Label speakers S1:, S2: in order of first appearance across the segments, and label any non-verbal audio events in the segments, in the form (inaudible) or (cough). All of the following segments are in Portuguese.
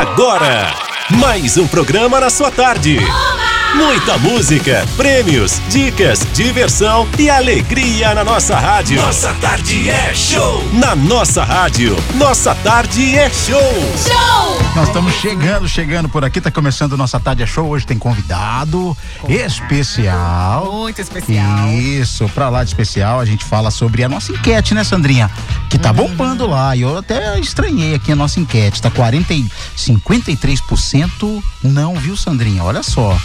S1: Agora, mais um programa na sua tarde. Muita música, prêmios, dicas, diversão e alegria na nossa rádio. Nossa tarde é show. Na nossa rádio, nossa tarde é show.
S2: Show!
S3: Nós estamos chegando, chegando por aqui, tá começando nossa tarde é show. Hoje tem convidado, especial.
S2: Muito especial.
S3: Isso, pra lá de especial, a gente fala sobre a nossa enquete, né, Sandrinha? Que tá bombando lá. E eu até estranhei aqui a nossa enquete. Tá 40 e 53% não, viu, Sandrinha? Olha só.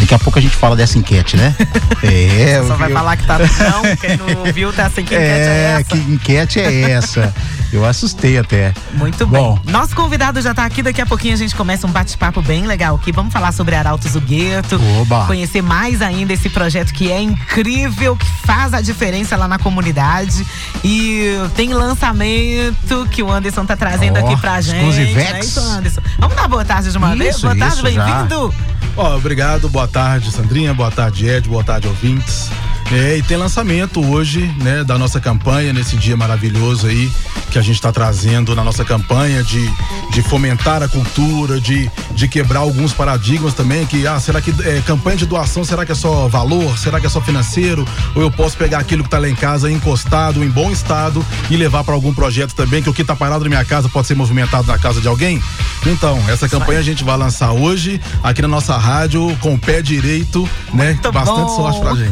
S3: Daqui a pouco a gente fala dessa enquete, né? (laughs)
S2: É. Só vai falar que tá não, quem não viu tá assim, que enquete é, é essa?
S3: que enquete é essa? Eu assustei até.
S2: Muito
S3: Bom.
S2: bem. Nosso convidado já tá aqui, daqui a pouquinho a gente começa um bate-papo bem legal aqui. Vamos falar sobre Arautos do Gueto.
S3: Oba.
S2: Conhecer mais ainda esse projeto que é incrível, que faz a diferença lá na comunidade. E tem lançamento que o Anderson tá trazendo
S3: Ó,
S2: aqui pra gente.
S3: exclusivex.
S2: É isso, Anderson? Vamos dar boa tarde de uma vez?
S3: Isso,
S2: Boa tarde, bem-vindo.
S4: Ó, obrigado, boa tarde, Sandrinha, boa tarde, Ed, boa tarde, ouvintes. É, e tem lançamento hoje, né, da nossa campanha, nesse dia maravilhoso aí, que a gente está trazendo na nossa campanha de, de fomentar a cultura, de, de quebrar alguns paradigmas também, que, ah, será que é, campanha de doação, será que é só valor? Será que é só financeiro? Ou eu posso pegar aquilo que tá lá em casa encostado, em bom estado, e levar para algum projeto também, que o que tá parado na minha casa pode ser movimentado na casa de alguém? Então, essa campanha a gente vai lançar hoje, aqui na nossa rádio, com o pé direito, né?
S2: Muito
S4: Bastante
S2: bom.
S4: sorte pra gente.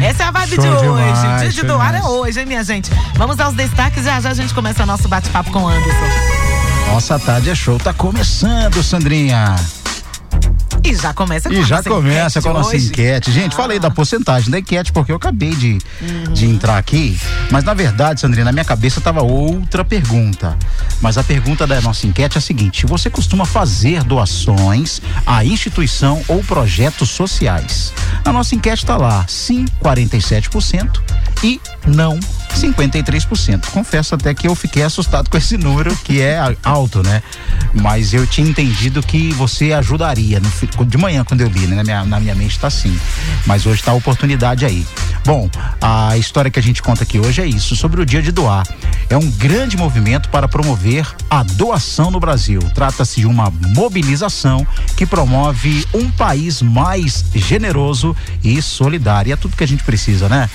S4: (laughs)
S2: Essa é a vibe
S3: Show
S2: de hoje.
S3: demais,
S2: o dia de doar é hoje, hein, minha gente? Vamos aos destaques e já já a gente começa o nosso bate-papo com o Anderson.
S3: Nossa tarde é show. Tá começando, Sandrinha.
S2: E já começa com
S3: E já
S2: nossa
S3: começa com a nossa
S2: hoje.
S3: enquete. Gente, falei da porcentagem da enquete porque eu acabei de, de entrar aqui. Mas na verdade, Sandrina, na minha cabeça tava outra pergunta. Mas a pergunta da nossa enquete é a seguinte: você costuma fazer doações a instituição ou projetos sociais? A nossa enquete tá lá, sim, 47% e não 53%. Confesso até que eu fiquei assustado com esse número, que é alto, né? Mas eu tinha entendido que você ajudaria no de manhã quando eu li, né? Na minha, na minha mente tá assim. Mas hoje tá a oportunidade aí. Bom, a história que a gente conta aqui hoje é isso, sobre o Dia de Doar. É um grande movimento para promover a doação no Brasil. Trata-se de uma mobilização que promove um país mais generoso e solidário. E é tudo que a gente precisa, né?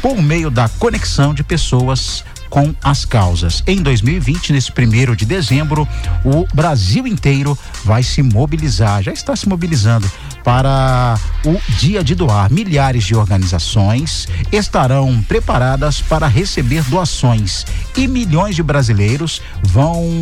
S3: Por meio da conexão de pessoas com as causas. Em 2020, nesse primeiro de dezembro, o Brasil inteiro vai se mobilizar, já está se mobilizando para o Dia de Doar. Milhares de organizações estarão preparadas para receber doações e milhões de brasileiros vão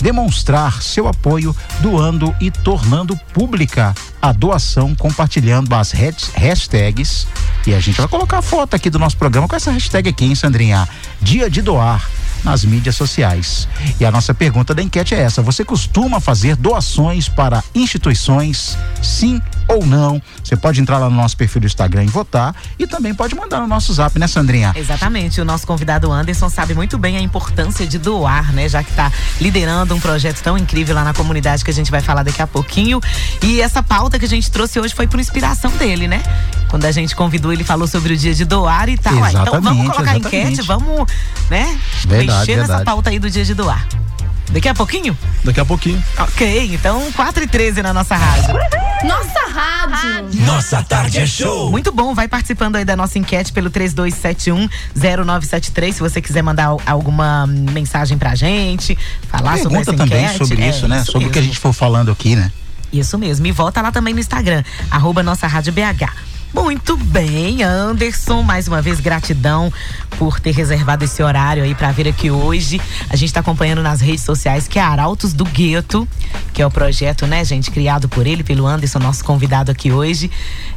S3: demonstrar seu apoio doando e tornando pública a doação, compartilhando as hashtags. E a gente vai colocar a foto aqui do nosso programa com essa hashtag aqui, hein, Sandrinha? Dia de doar nas mídias sociais. E a nossa pergunta da enquete é essa: você costuma fazer doações para instituições? Sim ou não? Você pode entrar lá no nosso perfil do Instagram e votar e também pode mandar no nosso zap, né, Sandrinha?
S2: Exatamente, o nosso convidado Anderson sabe muito bem a importância de doar, né? Já que está liderando um projeto tão incrível lá na comunidade que a gente vai falar daqui a pouquinho. E essa pauta que a gente trouxe hoje foi por inspiração dele, né? Quando a gente convidou, ele falou sobre o dia de doar e tal. Ah, então vamos
S3: Exatamente,
S2: colocar
S3: exatamente.
S2: enquete, vamos, né?
S3: Verdade,
S2: mexer nessa
S3: verdade.
S2: pauta aí do dia de doar. Daqui a pouquinho?
S4: Daqui a pouquinho.
S2: Ok, então 4 e 13 na nossa rádio.
S5: Nossa rádio.
S1: Nossa tarde é show.
S2: Muito bom, vai participando aí da nossa enquete pelo 3271-0973. Se você quiser mandar al- alguma mensagem pra gente, falar sobre
S3: Pergunta
S2: essa
S3: também
S2: enquete.
S3: sobre
S2: É,
S3: isso, né? Sobre o que a gente for falando aqui, né?
S2: Isso mesmo. E volta lá também no Instagram, arroba nossa rádio BH. Muito bem, Anderson. Mais uma vez, gratidão por ter reservado esse horário aí pra vir aqui hoje. A gente tá acompanhando nas redes sociais que é Arautos do Gueto, que é o projeto, né, gente, criado por ele, pelo Anderson, nosso convidado aqui hoje.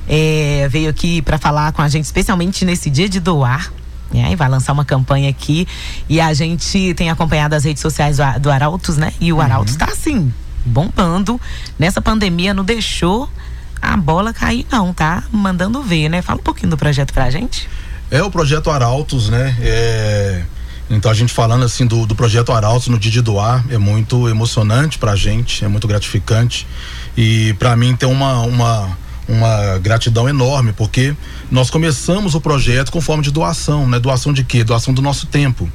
S2: É, veio aqui pra falar com a gente, especialmente nesse dia de doar. né, E vai lançar uma campanha aqui. E a gente tem acompanhado as redes sociais do, Arautos, né? E o Arautos tá assim, bombando. Nessa pandemia não deixou a bola cair, não, tá? Mandando ver, né? Fala um pouquinho do projeto pra gente.
S4: É o projeto Arautos, né? É, Então a gente falando assim do, do projeto Arautos no dia de doar é muito emocionante pra gente, é muito gratificante. E pra mim tem uma, uma, uma gratidão enorme, porque nós começamos o projeto com forma de doação, né? Doação de quê? Doação do nosso tempo.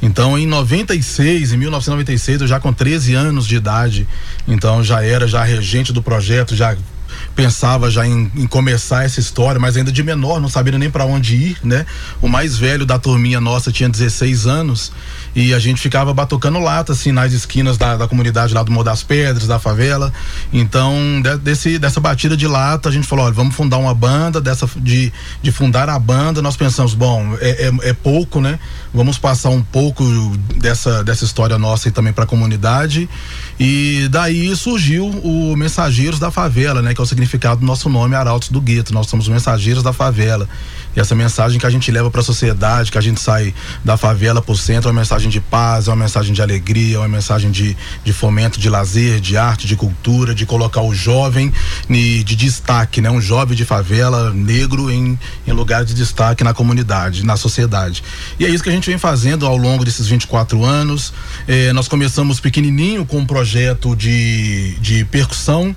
S4: Então, em 96, em 1996, eu já com 13 anos de idade, então já era já regente do projeto, já pensava já em, em, começar essa história, mas ainda de menor, não sabia nem para onde ir, né? O mais velho da turminha nossa tinha 16 anos e a gente ficava batucando lata assim nas esquinas da, da comunidade lá do Morro das Pedras, da favela. Então, de, desse, dessa batida de lata, a gente falou, olha, vamos fundar uma banda, dessa de, de fundar a banda, nós pensamos, bom, é, é, é pouco, né? Vamos passar um pouco dessa, dessa história nossa e também para a comunidade. E daí surgiu o Mensageiros da Favela, né? Que é o significado do nosso nome, Arautos do Gueto. Nós somos mensageiros da favela. E essa mensagem que a gente leva para a sociedade, que a gente sai da favela para o centro, é uma mensagem de paz, é uma mensagem de alegria, é uma mensagem de, de fomento de lazer, de arte, de cultura, de colocar o jovem de, de destaque, né? Um jovem de favela negro em, em lugar de destaque na comunidade, na sociedade. E é isso que a gente vem fazendo ao longo desses 24 anos. Eh, nós começamos pequenininho com um projeto de, de percussão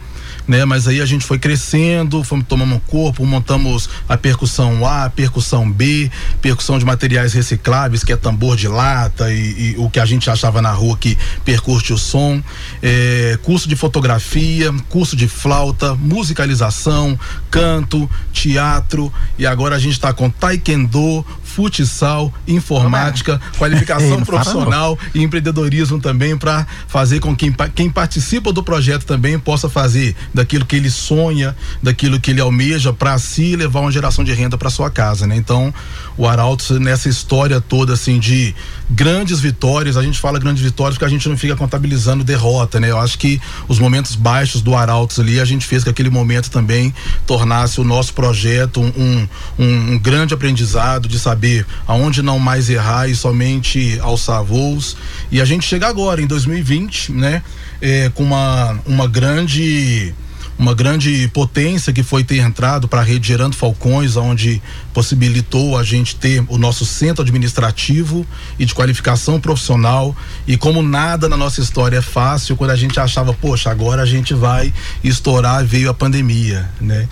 S4: né? Mas aí a gente foi crescendo, fomos tomando corpo, montamos a percussão A, a percussão B, percussão de materiais recicláveis, que é tambor de lata e, e o que a gente achava na rua que percute o som, é, curso de fotografia, curso de flauta, musicalização, canto, teatro e agora a gente está com taekwondo, futsal, informática, qualificação (laughs) profissional e empreendedorismo também para fazer com que quem participa do projeto também possa fazer daquilo que ele sonha, daquilo que ele almeja para si levar uma geração de renda para sua casa, né? Então, o Arautos nessa história toda assim de grandes vitórias, a gente fala grandes vitórias porque a gente não fica contabilizando derrota, né? Eu acho que os momentos baixos do Arautos ali, a gente fez que aquele momento também tornasse o nosso projeto um, um, um grande aprendizado de saber aonde não mais errar e somente alçar voos. E a gente chega agora, em 2020, né? É, com uma, uma grande uma grande potência que foi ter entrado para a rede Gerando Falcões, onde possibilitou a gente ter o nosso centro administrativo e de qualificação profissional. E como nada na nossa história é fácil, quando a gente achava, poxa, agora a gente vai estourar, veio a pandemia, né?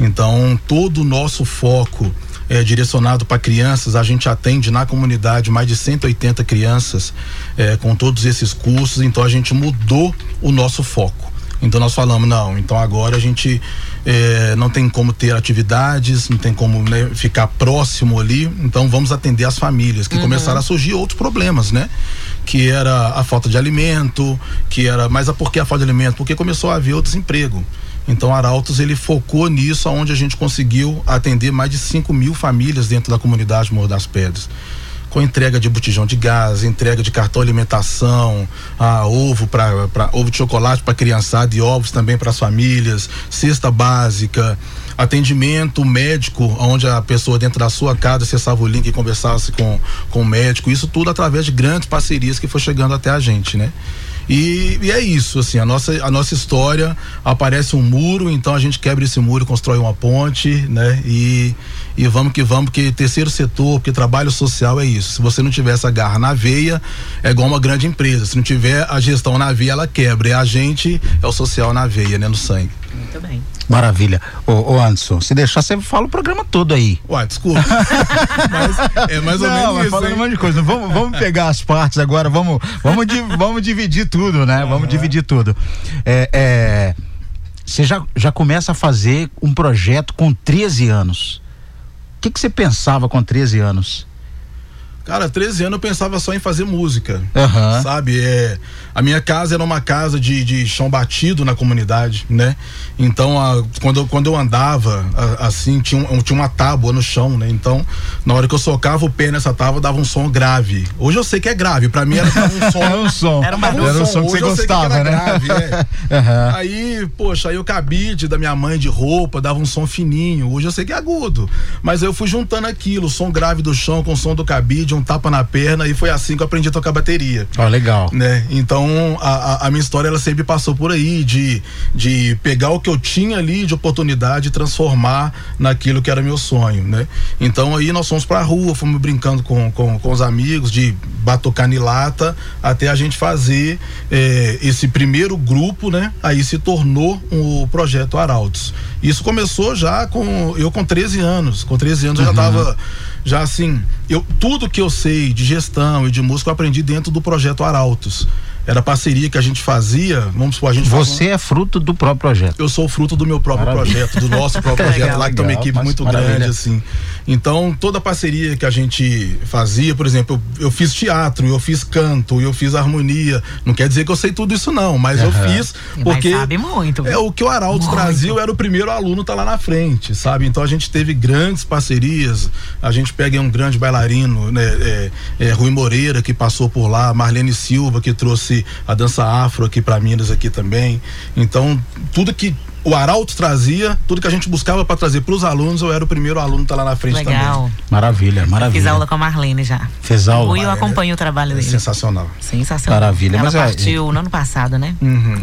S4: Então, todo o nosso foco é, direcionado para crianças, a gente atende na comunidade mais de 180 crianças é, com todos esses cursos, então a gente mudou o nosso foco. Então nós falamos, não, então agora a gente é, não tem como ter atividades, não tem como né, ficar próximo ali, então vamos atender as famílias, que uhum. começaram a surgir outros problemas, né? Que era a falta de alimento, que era, mas a por que a falta de alimento? Porque começou a haver o desemprego. Então, Arautos ele focou nisso, onde a gente conseguiu atender mais de 5 mil famílias dentro da comunidade Morro das Pedras com entrega de botijão de gás, entrega de cartão alimentação, ah, ovo para ovo de chocolate para criançada e ovos também para as famílias, cesta básica, atendimento médico, onde a pessoa dentro da sua casa acessava o link e conversasse com, com o médico, isso tudo através de grandes parcerias que foi chegando até a gente, né? E, e, é isso, assim, a nossa, a nossa história aparece um muro, então a gente quebra esse muro, constrói uma ponte, né? E, e vamos que vamos, porque terceiro setor, porque trabalho social é isso. Se você não tiver essa garra na veia, é igual uma grande empresa. Se não tiver a gestão na veia, ela quebra. E a gente é o social na veia, né? No sangue.
S2: Muito bem.
S3: Maravilha. Ô, ô, Anderson, se deixar, você fala o programa todo aí.
S4: Ué, desculpa. (laughs) mas é mais ou
S3: Não,
S4: menos isso.
S3: falando um monte de coisa. Vamos, vamos pegar as partes agora, vamos, vamos, vamos dividir tudo, né? Uhum. Vamos dividir tudo. É, é, você já, já começa a fazer um projeto com 13 anos. O que, que você pensava com 13 anos?
S4: Cara, 13 anos eu pensava só em fazer música.
S3: Uhum.
S4: Sabe? É, a minha casa era uma casa de, de chão batido na comunidade, né? Então, a, quando, quando eu andava, a, assim, tinha, um, tinha uma tábua no chão, né? Então, na hora que eu socava o pé nessa tábua, dava um som grave. Hoje eu sei que é grave, pra mim era (laughs) um som.
S3: era um som.
S4: Era, uma,
S3: um, era um som, que Hoje você gostava, que né? Grave, é. (laughs) uhum. Aí, poxa, aí o cabide da minha mãe de roupa dava um som fininho. Hoje eu sei que é agudo. Mas eu fui juntando aquilo, o som grave do chão com o som do cabide, um tapa na perna e foi assim que eu aprendi a tocar bateria. Ó, oh, legal.
S4: Né? Então a, a, minha história ela sempre passou por aí de, de pegar o que eu tinha ali de oportunidade e transformar naquilo que era meu sonho, né? Então aí nós fomos pra rua, fomos brincando com, com, com os amigos de batucar lata até a gente fazer eh, esse primeiro grupo, né? Aí se tornou o projeto Arautos. Isso começou já com eu com 13 anos. Com 13 anos uhum. eu já estava Já assim, eu tudo que eu sei de gestão e de música eu aprendi dentro do projeto Arautos era parceria que a gente fazia. Vamos supor, a gente
S3: Você é fruto do próprio projeto.
S4: Eu sou fruto do meu próprio maravilha. projeto, do nosso próprio (laughs) projeto legal, lá, que tem uma equipe muito maravilha. grande, assim. Então, toda parceria que a gente fazia, por exemplo, eu, eu, fiz teatro, eu fiz canto, eu fiz harmonia. Não quer dizer que eu sei tudo isso, não, mas uhum. eu fiz porque.
S2: Mas sabe muito.
S4: É o que o Arauto muito. Brasil era o primeiro aluno tá lá na frente, sabe? Então a gente teve grandes parcerias. A gente pega um grande bailarino, né? É, é, Rui Moreira, que passou por lá, Marlene Silva, que trouxe a dança afro aqui para Minas aqui também. Então, tudo que o Arauto trazia, tudo que a gente buscava para trazer para os alunos, eu era o primeiro aluno que tá lá na frente
S2: Legal.
S4: também.
S3: Maravilha, maravilha.
S2: fiz aula com a Marlene já.
S3: Fez aula?
S2: E eu acompanho o trabalho dele.
S4: Sensacional.
S2: Sensacional.
S3: Maravilha.
S2: Ela
S3: Mas
S2: é, partiu é, no ano passado, né?
S3: Uhum.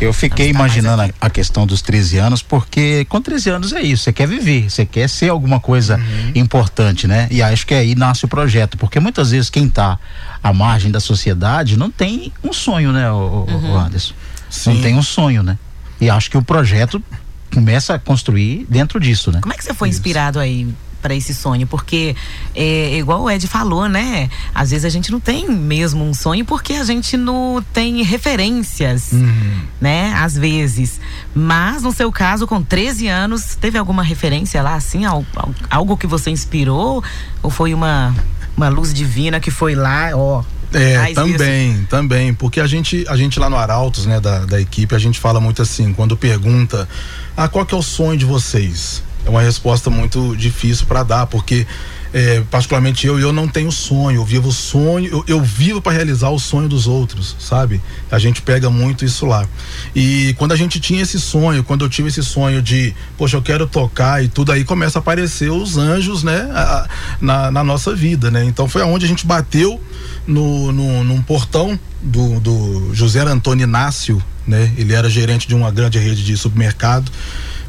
S3: Eu fiquei imaginando a, a, questão dos 13 anos, porque com 13 anos é isso, você quer viver, você quer ser alguma coisa uhum. importante, né? E acho que aí nasce o projeto, porque muitas vezes quem tá à margem da sociedade não tem um sonho, né, o, uhum. o Anderson? Sim. Não tem um sonho, né? E acho que o projeto começa a construir dentro disso, né?
S2: Como é que você foi Isso. inspirado aí para esse sonho? Porque, é, igual o Ed falou, né? Às vezes a gente não tem mesmo um sonho porque a gente não tem referências, uhum. né? Às vezes. Mas, no seu caso, com 13 anos, teve alguma referência lá, assim? Algo que você inspirou? Ou foi uma, uma luz divina que foi lá, ó,
S4: é, também, isso. também, porque a gente, a gente lá no Arautos, né, da, da equipe, a gente fala muito assim, quando pergunta, ah, qual que é o sonho de vocês? É uma resposta muito difícil para dar, porque é, particularmente eu, eu não tenho sonho, eu vivo sonho, eu, eu vivo para realizar o sonho dos outros, sabe? A gente pega muito isso lá. E quando a gente tinha esse sonho, quando eu tive esse sonho de, poxa, eu quero tocar e tudo aí começa a aparecer os anjos, né, a, na, na nossa vida, né? Então foi aonde a gente bateu no, no, num portão do, do José Antônio Inácio, né? Ele era gerente de uma grande rede de supermercado,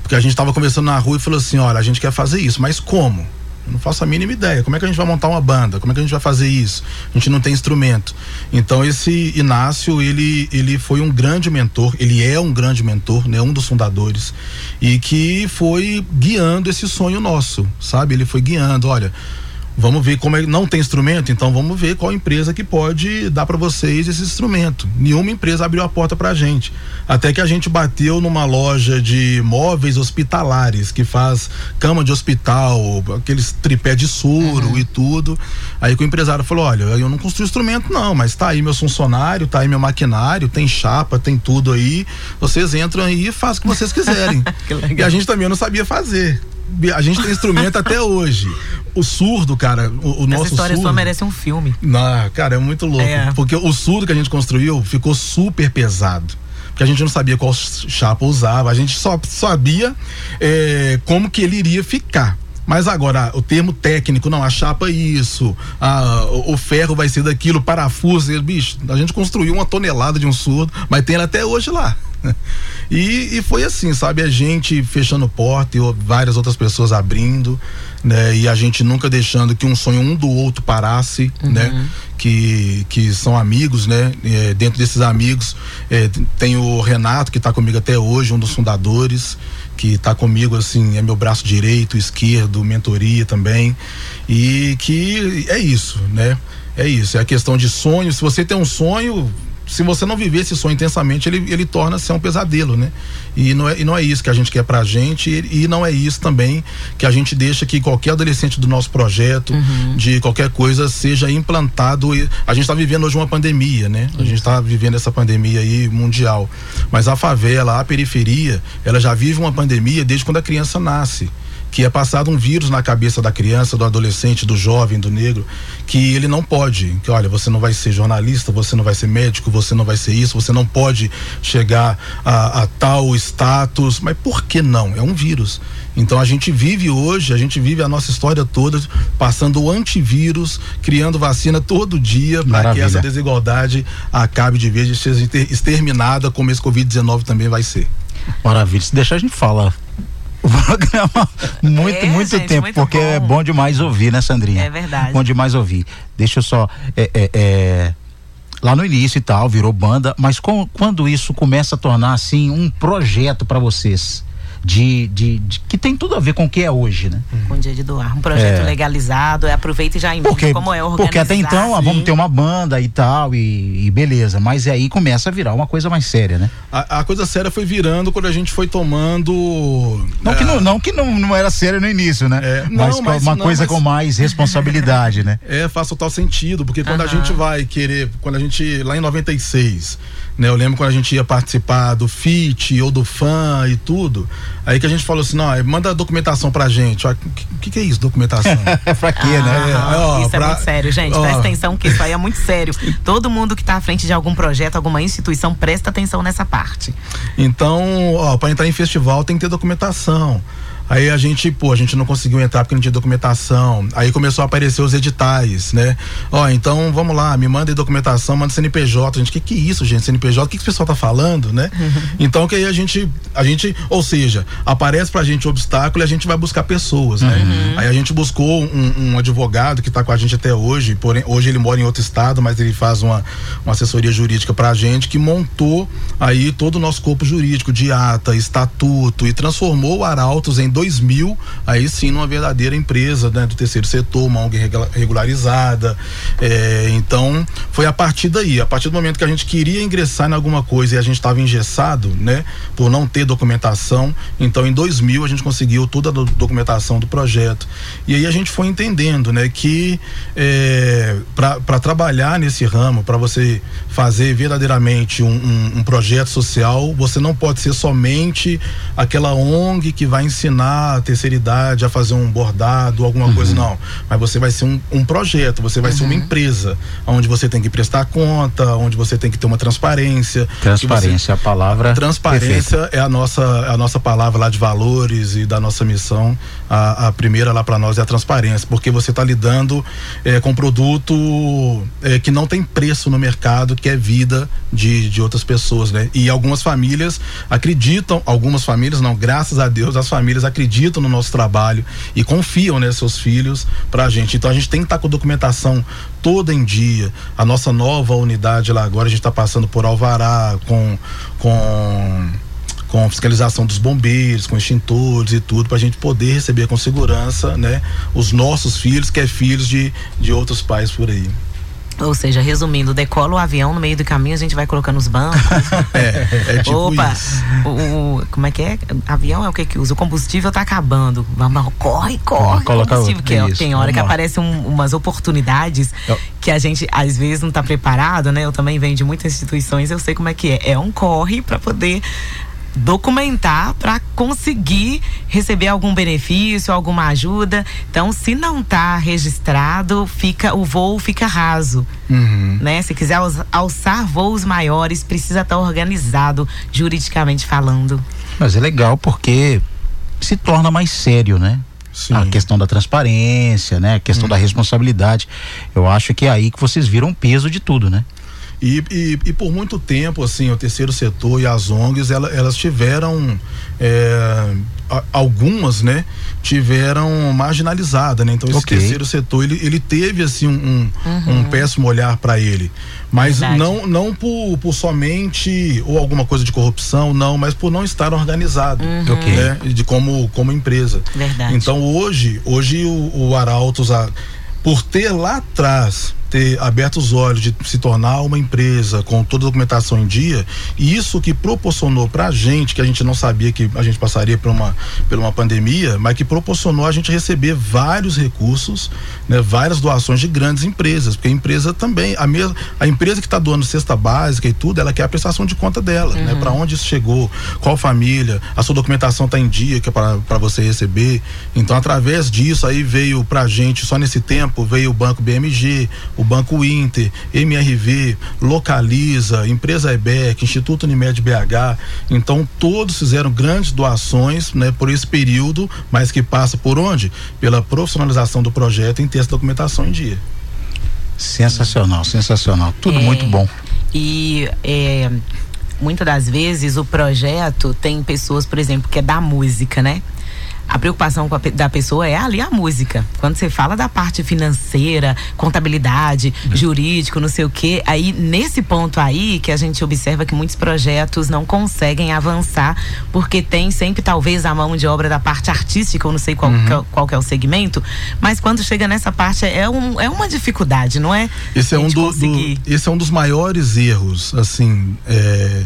S4: porque a gente estava conversando na rua e falou assim, olha, a gente quer fazer isso, mas como? Eu não faço a mínima ideia. Como é que a gente vai montar uma banda? Como é que a gente vai fazer isso? A gente não tem instrumento. Então esse Inácio, ele, ele foi um grande mentor, ele é um grande mentor, né? Um dos fundadores e que foi guiando esse sonho nosso, sabe? Ele foi guiando, olha, Vamos ver como é, não tem instrumento, então vamos ver qual empresa que pode dar para vocês esse instrumento. Nenhuma empresa abriu a porta para a gente. Até que a gente bateu numa loja de móveis hospitalares que faz cama de hospital, aqueles tripé de soro uhum. e tudo. Aí que o empresário falou: "Olha, eu não construo instrumento não, mas tá aí meu funcionário, tá aí meu maquinário, tem chapa, tem tudo aí. Vocês entram aí e fazem o que vocês quiserem". (laughs) e a gente também não sabia fazer a gente tem instrumento até hoje. O surdo, cara, o, o nosso
S2: Essa história
S4: surdo.
S2: só merece um filme.
S4: Não, cara, é muito louco. É. Porque o surdo que a gente construiu ficou super pesado porque a gente não sabia qual chapa usava, a gente só sabia é, como que ele iria ficar. Mas agora, o termo técnico, não, a chapa é isso, a, o, ferro vai ser daquilo, parafuso, bicho, a gente construiu uma tonelada de um surdo, mas tem ele até hoje lá. (laughs) E, e, foi assim, sabe? A gente fechando porta e várias outras pessoas abrindo, né? E a gente nunca deixando que um sonho um do outro parasse, uhum. né? Que, que são amigos, né? É, dentro desses amigos é, tem o Renato, que está comigo até hoje, um dos fundadores, que está comigo, assim, é meu braço direito, esquerdo, mentoria também. E que é isso, né? É isso, é a questão de sonho. Se você tem um sonho, se você não viver esse sonho intensamente, ele, ele torna-se um pesadelo, né? E não, é, e não é isso que a gente quer pra gente e, e não é isso também que a gente deixa que qualquer adolescente do nosso projeto, uhum. de qualquer coisa, seja implantado. A gente está vivendo hoje uma pandemia, né? A gente está vivendo essa pandemia aí mundial. Mas a favela, a periferia, ela já vive uma pandemia desde quando a criança nasce que é passado um vírus na cabeça da criança, do adolescente, do jovem, do negro, que ele não pode, que olha, você não vai ser jornalista, você não vai ser médico, você não vai ser isso, você não pode chegar a, a tal status, mas por que não? É um vírus. Então a gente vive hoje, a gente vive a nossa história toda passando o antivírus, criando vacina todo dia para que essa desigualdade acabe de vez de ser exterminada, como esse Covid-19 também vai ser.
S3: Maravilha. Se deixar a gente fala o programa muito, é, muito gente, tempo, muito porque é bom. é bom demais ouvir, né, Sandrinha?
S2: É verdade.
S3: Bom demais ouvir. Deixa eu só. É, é, é, lá no início e tal, virou banda, mas com, quando isso começa a tornar assim um projeto para vocês? De, de, de, que tem tudo a ver com o que é hoje, né?
S2: Com o dia de doar. Um projeto é. legalizado, é, aproveita e já emite
S3: porque,
S2: como é organizado.
S3: Porque até então, ah, vamos ter uma banda e tal, e, e, beleza. Mas aí começa a virar uma coisa mais séria, né?
S4: A, a coisa séria foi virando quando a gente foi tomando.
S3: Não, é... que, não, não, que não, não era sério no início, né? É, mas, mas uma não, coisa mas... com mais (laughs) responsabilidade, né?
S4: É, faz total sentido, porque quando a gente vai querer, quando a gente, lá em 96, né? Eu lembro quando a gente ia participar do FIT ou do FAN e tudo, aí que a gente falou assim, não, manda documentação pra gente. O que, que, é isso, documentação?
S3: é (laughs) pra quê, né? ah,
S2: né? ó, isso pra... é muito sério, gente. Ó. Presta atenção que isso aí é muito sério. (laughs) Todo mundo que tá à frente de algum projeto, alguma instituição, presta atenção nessa parte.
S4: Então, ó, pra entrar em festival tem que ter documentação. Aí a gente, pô, a gente não conseguiu entrar porque não tinha documentação. Aí começou a aparecer os editais, né? Ó, então vamos lá, me manda documentação, manda CNPJ. A gente, que que é isso, gente? CNPJ, o que, que o pessoal tá falando, né? Uhum. (laughs) Então que aí a gente, a gente, ou seja, aparece pra gente o obstáculo e a gente vai buscar pessoas, né? Uhum. Aí a gente buscou um, um, advogado que tá com a gente até hoje, porém, hoje ele mora em outro estado, mas ele faz uma, uma assessoria jurídica pra gente que montou aí todo o nosso corpo jurídico de ata, estatuto e transformou o Arautos em 2000, aí sim numa verdadeira empresa né, do terceiro setor, uma ONG regularizada. É, então, foi a partir daí, a partir do momento que a gente queria ingressar em alguma coisa e a gente estava engessado, né, por não ter documentação, então em 2000 a gente conseguiu toda a documentação do projeto. E aí a gente foi entendendo, né, que é, para trabalhar nesse ramo, para você fazer verdadeiramente um, um, um projeto social, você não pode ser somente aquela ONG que vai ensinar ensinar a terceira idade a fazer um bordado, alguma uhum. coisa, não. Mas você vai ser um, um projeto, você vai uhum. ser uma uhum. empresa, onde você tem que prestar conta, onde você tem que ter uma transparência.
S3: Transparência, você... a palavra.
S4: Transparência perfeita. é a nossa, é a nossa palavra lá de valores e da nossa missão. A, a primeira lá para nós é a transparência, porque você está lidando é, com um produto é, que não tem preço no mercado, que é vida de, de outras pessoas, né? E algumas famílias acreditam, algumas famílias, não, graças a Deus, as famílias acreditam no nosso trabalho e confiam, né, seus filhos pra gente. Então a gente tem que estar tá com documentação toda em dia. A nossa nova unidade lá agora, a gente está passando por Alvará, com, com com fiscalização dos bombeiros, com extintores e tudo, para a gente poder receber com segurança, né, os nossos filhos, que é filhos de, de outros pais por aí.
S2: Ou seja, resumindo, decola o avião no meio do caminho, a gente vai colocando os bancos. (laughs)
S4: é, é tipo
S2: Opa, o, o, como é que é? Avião é o que que usa? O combustível tá acabando. Vamos, corre, corre.
S3: Coloca
S2: combustível, que é, tem hora que aparecem um, umas oportunidades eu... que a gente às vezes não tá preparado, né? Eu também venho de muitas instituições, eu sei como é que é. É um corre para poder documentar para conseguir receber algum benefício, alguma ajuda. Então, se não está registrado, fica o voo fica raso, uhum. né? Se quiser alçar voos maiores, precisa estar tá organizado juridicamente falando.
S3: Mas é legal porque se torna mais sério, né? Sim. A questão da transparência, né? A questão da uhum. responsabilidade. Eu acho que é aí que vocês viram o peso de tudo, né?
S4: E, e, e, por muito tempo, assim, o terceiro setor e as ONGs, elas, elas tiveram é, algumas, né, tiveram marginalizada, né? Então esse okay. terceiro setor ele, ele teve assim um, uhum. um péssimo olhar para ele, mas Verdade. não não por, por somente ou alguma coisa de corrupção, não, mas por não estar organizado, uhum. né? De como como empresa.
S2: Verdade.
S4: Então hoje hoje o, o Arautos a, por ter lá atrás ter aberto os olhos de se tornar uma empresa com toda a documentação em dia, e isso que proporcionou para a gente, que a gente não sabia que a gente passaria por uma, por uma pandemia, mas que proporcionou a gente receber vários recursos, né, várias doações de grandes empresas, porque a empresa também, a, mesma, a empresa que está doando cesta básica e tudo, ela quer a prestação de conta dela, né, uhum. né, para onde isso chegou, qual família, a sua documentação está em dia, que é para você receber. Então, através disso, aí veio para a gente, só nesse tempo, veio o Banco BMG, o Banco Inter, MRV, Localiza, Empresa EBEC, Instituto Unimed BH. Então, todos fizeram grandes doações né, por esse período, mas que passa por onde? Pela profissionalização do projeto em ter essa documentação em dia.
S3: Sensacional, sensacional. Tudo é, muito bom.
S2: E é, muitas das vezes o projeto tem pessoas, por exemplo, que é da música, né? A preocupação a, da pessoa é ali a música. Quando você fala da parte financeira, contabilidade, é. jurídico, não sei o quê, aí nesse ponto aí que a gente observa que muitos projetos não conseguem avançar porque tem sempre talvez a mão de obra da parte artística, eu não sei qual, uhum. qual, qual é o segmento, mas quando chega nessa parte é, um, é uma dificuldade, não é?
S4: Esse é, um do, do, esse é um dos maiores erros, assim, é,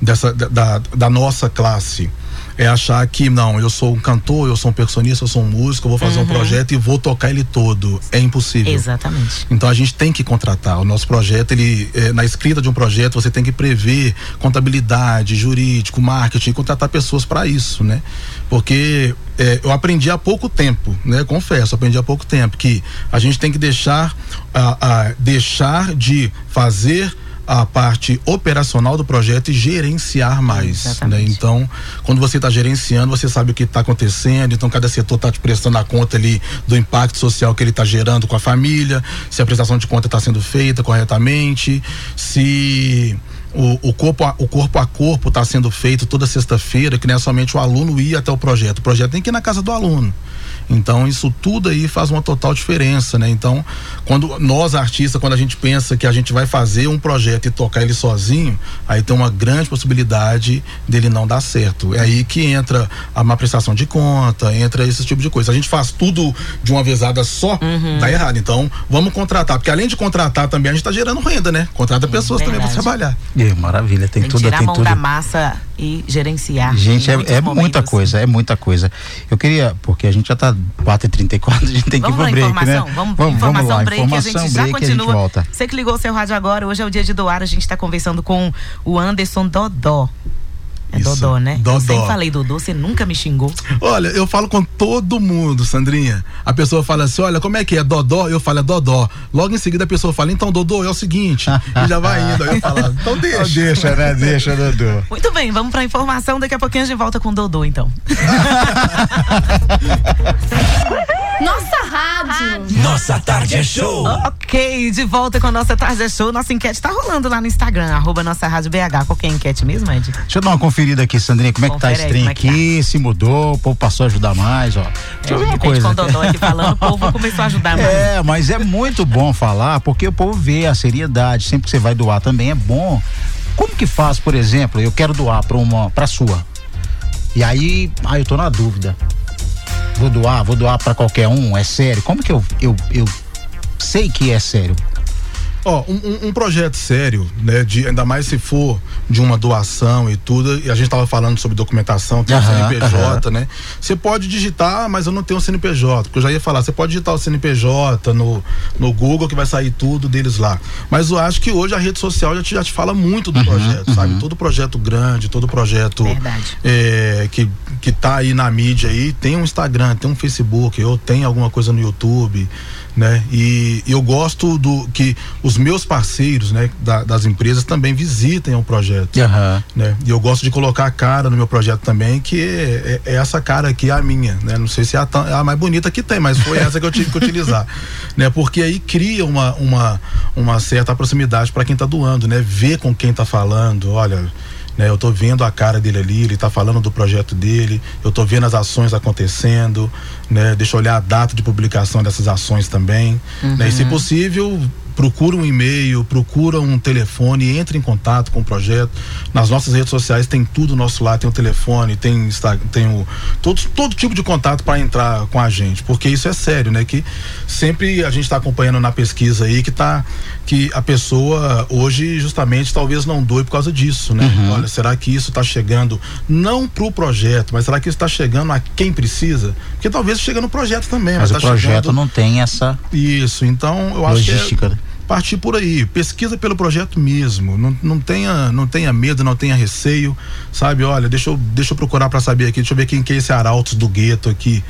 S4: dessa, da, da nossa classe é achar que não, eu sou um cantor, eu sou um percussionista, eu sou um músico, eu vou fazer uhum. um projeto e vou tocar ele todo. É impossível.
S2: Exatamente.
S4: Então a gente tem que contratar. O nosso projeto, ele é, na escrita de um projeto, você tem que prever contabilidade, jurídico, marketing, contratar pessoas para isso, né? Porque é, eu aprendi há pouco tempo, né? Confesso, aprendi há pouco tempo que a gente tem que deixar, a, a deixar de fazer a parte operacional do projeto e gerenciar mais. Né? Então, quando você está gerenciando, você sabe o que está acontecendo, então cada setor está te prestando a conta ali do impacto social que ele está gerando com a família, se a prestação de conta está sendo feita corretamente, se o, o, corpo, a, o corpo a corpo está sendo feito toda sexta-feira, que não é somente o aluno ir até o projeto. O projeto tem que ir na casa do aluno. Então isso tudo aí faz uma total diferença, né? Então, quando nós artistas, quando a gente pensa que a gente vai fazer um projeto e tocar ele sozinho, aí tem uma grande possibilidade dele não dar certo. É aí que entra a má prestação de conta, entra esse tipo de coisa. A gente faz tudo de uma vezada só, uhum. dá errado. Então, vamos contratar, porque além de contratar também a gente está gerando renda, né? Contrata pessoas também para trabalhar.
S3: É, maravilha, tem, tem tudo,
S2: tirar
S3: tem
S2: a mão
S3: tudo.
S2: da massa e gerenciar.
S3: Gente, é, é muita coisa, é muita coisa. Eu queria, porque a gente já está 4h34, a gente tem
S2: vamos
S3: que ir pro break,
S2: informação,
S3: né?
S2: Vamos, vamos, informação vamos lá,
S3: break,
S2: informação, a gente já continua. Gente volta. Você que ligou o seu rádio agora, hoje é o dia de doar, a gente está conversando com o Anderson Dodó. É Isso. Dodó, né? Dodó. Eu sempre falei Dodô, você nunca me xingou.
S4: Olha, eu falo com todo mundo, Sandrinha. A pessoa fala assim: olha, como é que é? Dodó? Eu falo, é Dodó. Logo em seguida a pessoa fala, então, Dodô, é o seguinte. e já vai indo. Aí eu falo, então deixa. Então
S3: deixa, né? Deixa, Dodô.
S2: Muito bem, vamos pra informação. Daqui a pouquinho a gente volta com o Dodô, então. (laughs)
S5: Nossa rádio.
S1: Nossa tarde é show.
S2: Ok, de volta com a nossa tarde é show. Nossa enquete tá rolando lá no Instagram, arroba nossa rádio BH. Qual que é a enquete mesmo, Ed?
S3: Deixa eu dar uma conferida aqui, Sandrinha. Como é que tá esse trem é aqui? Tá? Se mudou, o povo passou a ajudar mais, ó. Deixa eu ver uma coisa.
S2: Com o aqui falando, o povo (laughs) começou a ajudar mais.
S3: É, mas é muito bom falar, porque o povo vê a seriedade. Sempre que você vai doar também é bom. Como que faz, por exemplo, eu quero doar para uma, para sua. E aí, ah, eu tô na dúvida vou doar, vou doar para qualquer um, é sério? Como que eu, eu, eu sei que é sério?
S4: Ó, oh, um, um, projeto sério, né? De, ainda mais se for de uma doação e tudo, e a gente tava falando sobre documentação, tem uhum, o CNPJ, uhum. né? Você pode digitar, mas eu não tenho o CNPJ, porque eu já ia falar, você pode digitar o CNPJ no, no Google que vai sair tudo deles lá. Mas eu acho que hoje a rede social já te, já te fala muito do uhum, projeto, sabe? Uhum. Todo projeto grande, todo projeto é, que, que tá aí na mídia aí, tem um Instagram, tem um Facebook, ou tem alguma coisa no YouTube né? E eu gosto do que os meus parceiros, né, da, das empresas também visitem o projeto, uhum. né? E eu gosto de colocar a cara no meu projeto também, que é, é, é essa cara aqui é a minha, né? Não sei se é a, é a, mais bonita que tem, mas foi essa que eu tive que utilizar, (laughs) né? Porque aí cria uma uma, uma certa proximidade para quem está doando, né? Ver com quem está falando, olha, né? Eu estou vendo a cara dele ali, ele está falando do projeto dele, eu estou vendo as ações acontecendo, né? Deixa eu olhar a data de publicação dessas ações também, uhum. né? E se uhum. possível, procura um e-mail, procura um telefone, entre em contato com o projeto. Nas nossas redes sociais tem tudo nosso lá, tem o telefone, tem, tem o, todo, todo tipo de contato para entrar com a gente, porque isso é sério, né? Que sempre a gente está acompanhando na pesquisa aí que tá que a pessoa hoje justamente talvez não doe por causa disso, né? Uhum. Olha, será que isso está chegando não para o projeto, mas será que isso está chegando a quem precisa? Porque talvez chegue no projeto também,
S3: mas,
S4: mas
S3: o tá projeto chegando... não tem essa
S4: isso. Então eu
S3: logística.
S4: acho que é, né? partir por aí, pesquisa pelo projeto mesmo, não, não tenha não tenha medo, não tenha receio, sabe? Olha, deixa eu, deixa eu procurar para saber aqui, deixa eu ver quem que é esse Arautos do gueto aqui,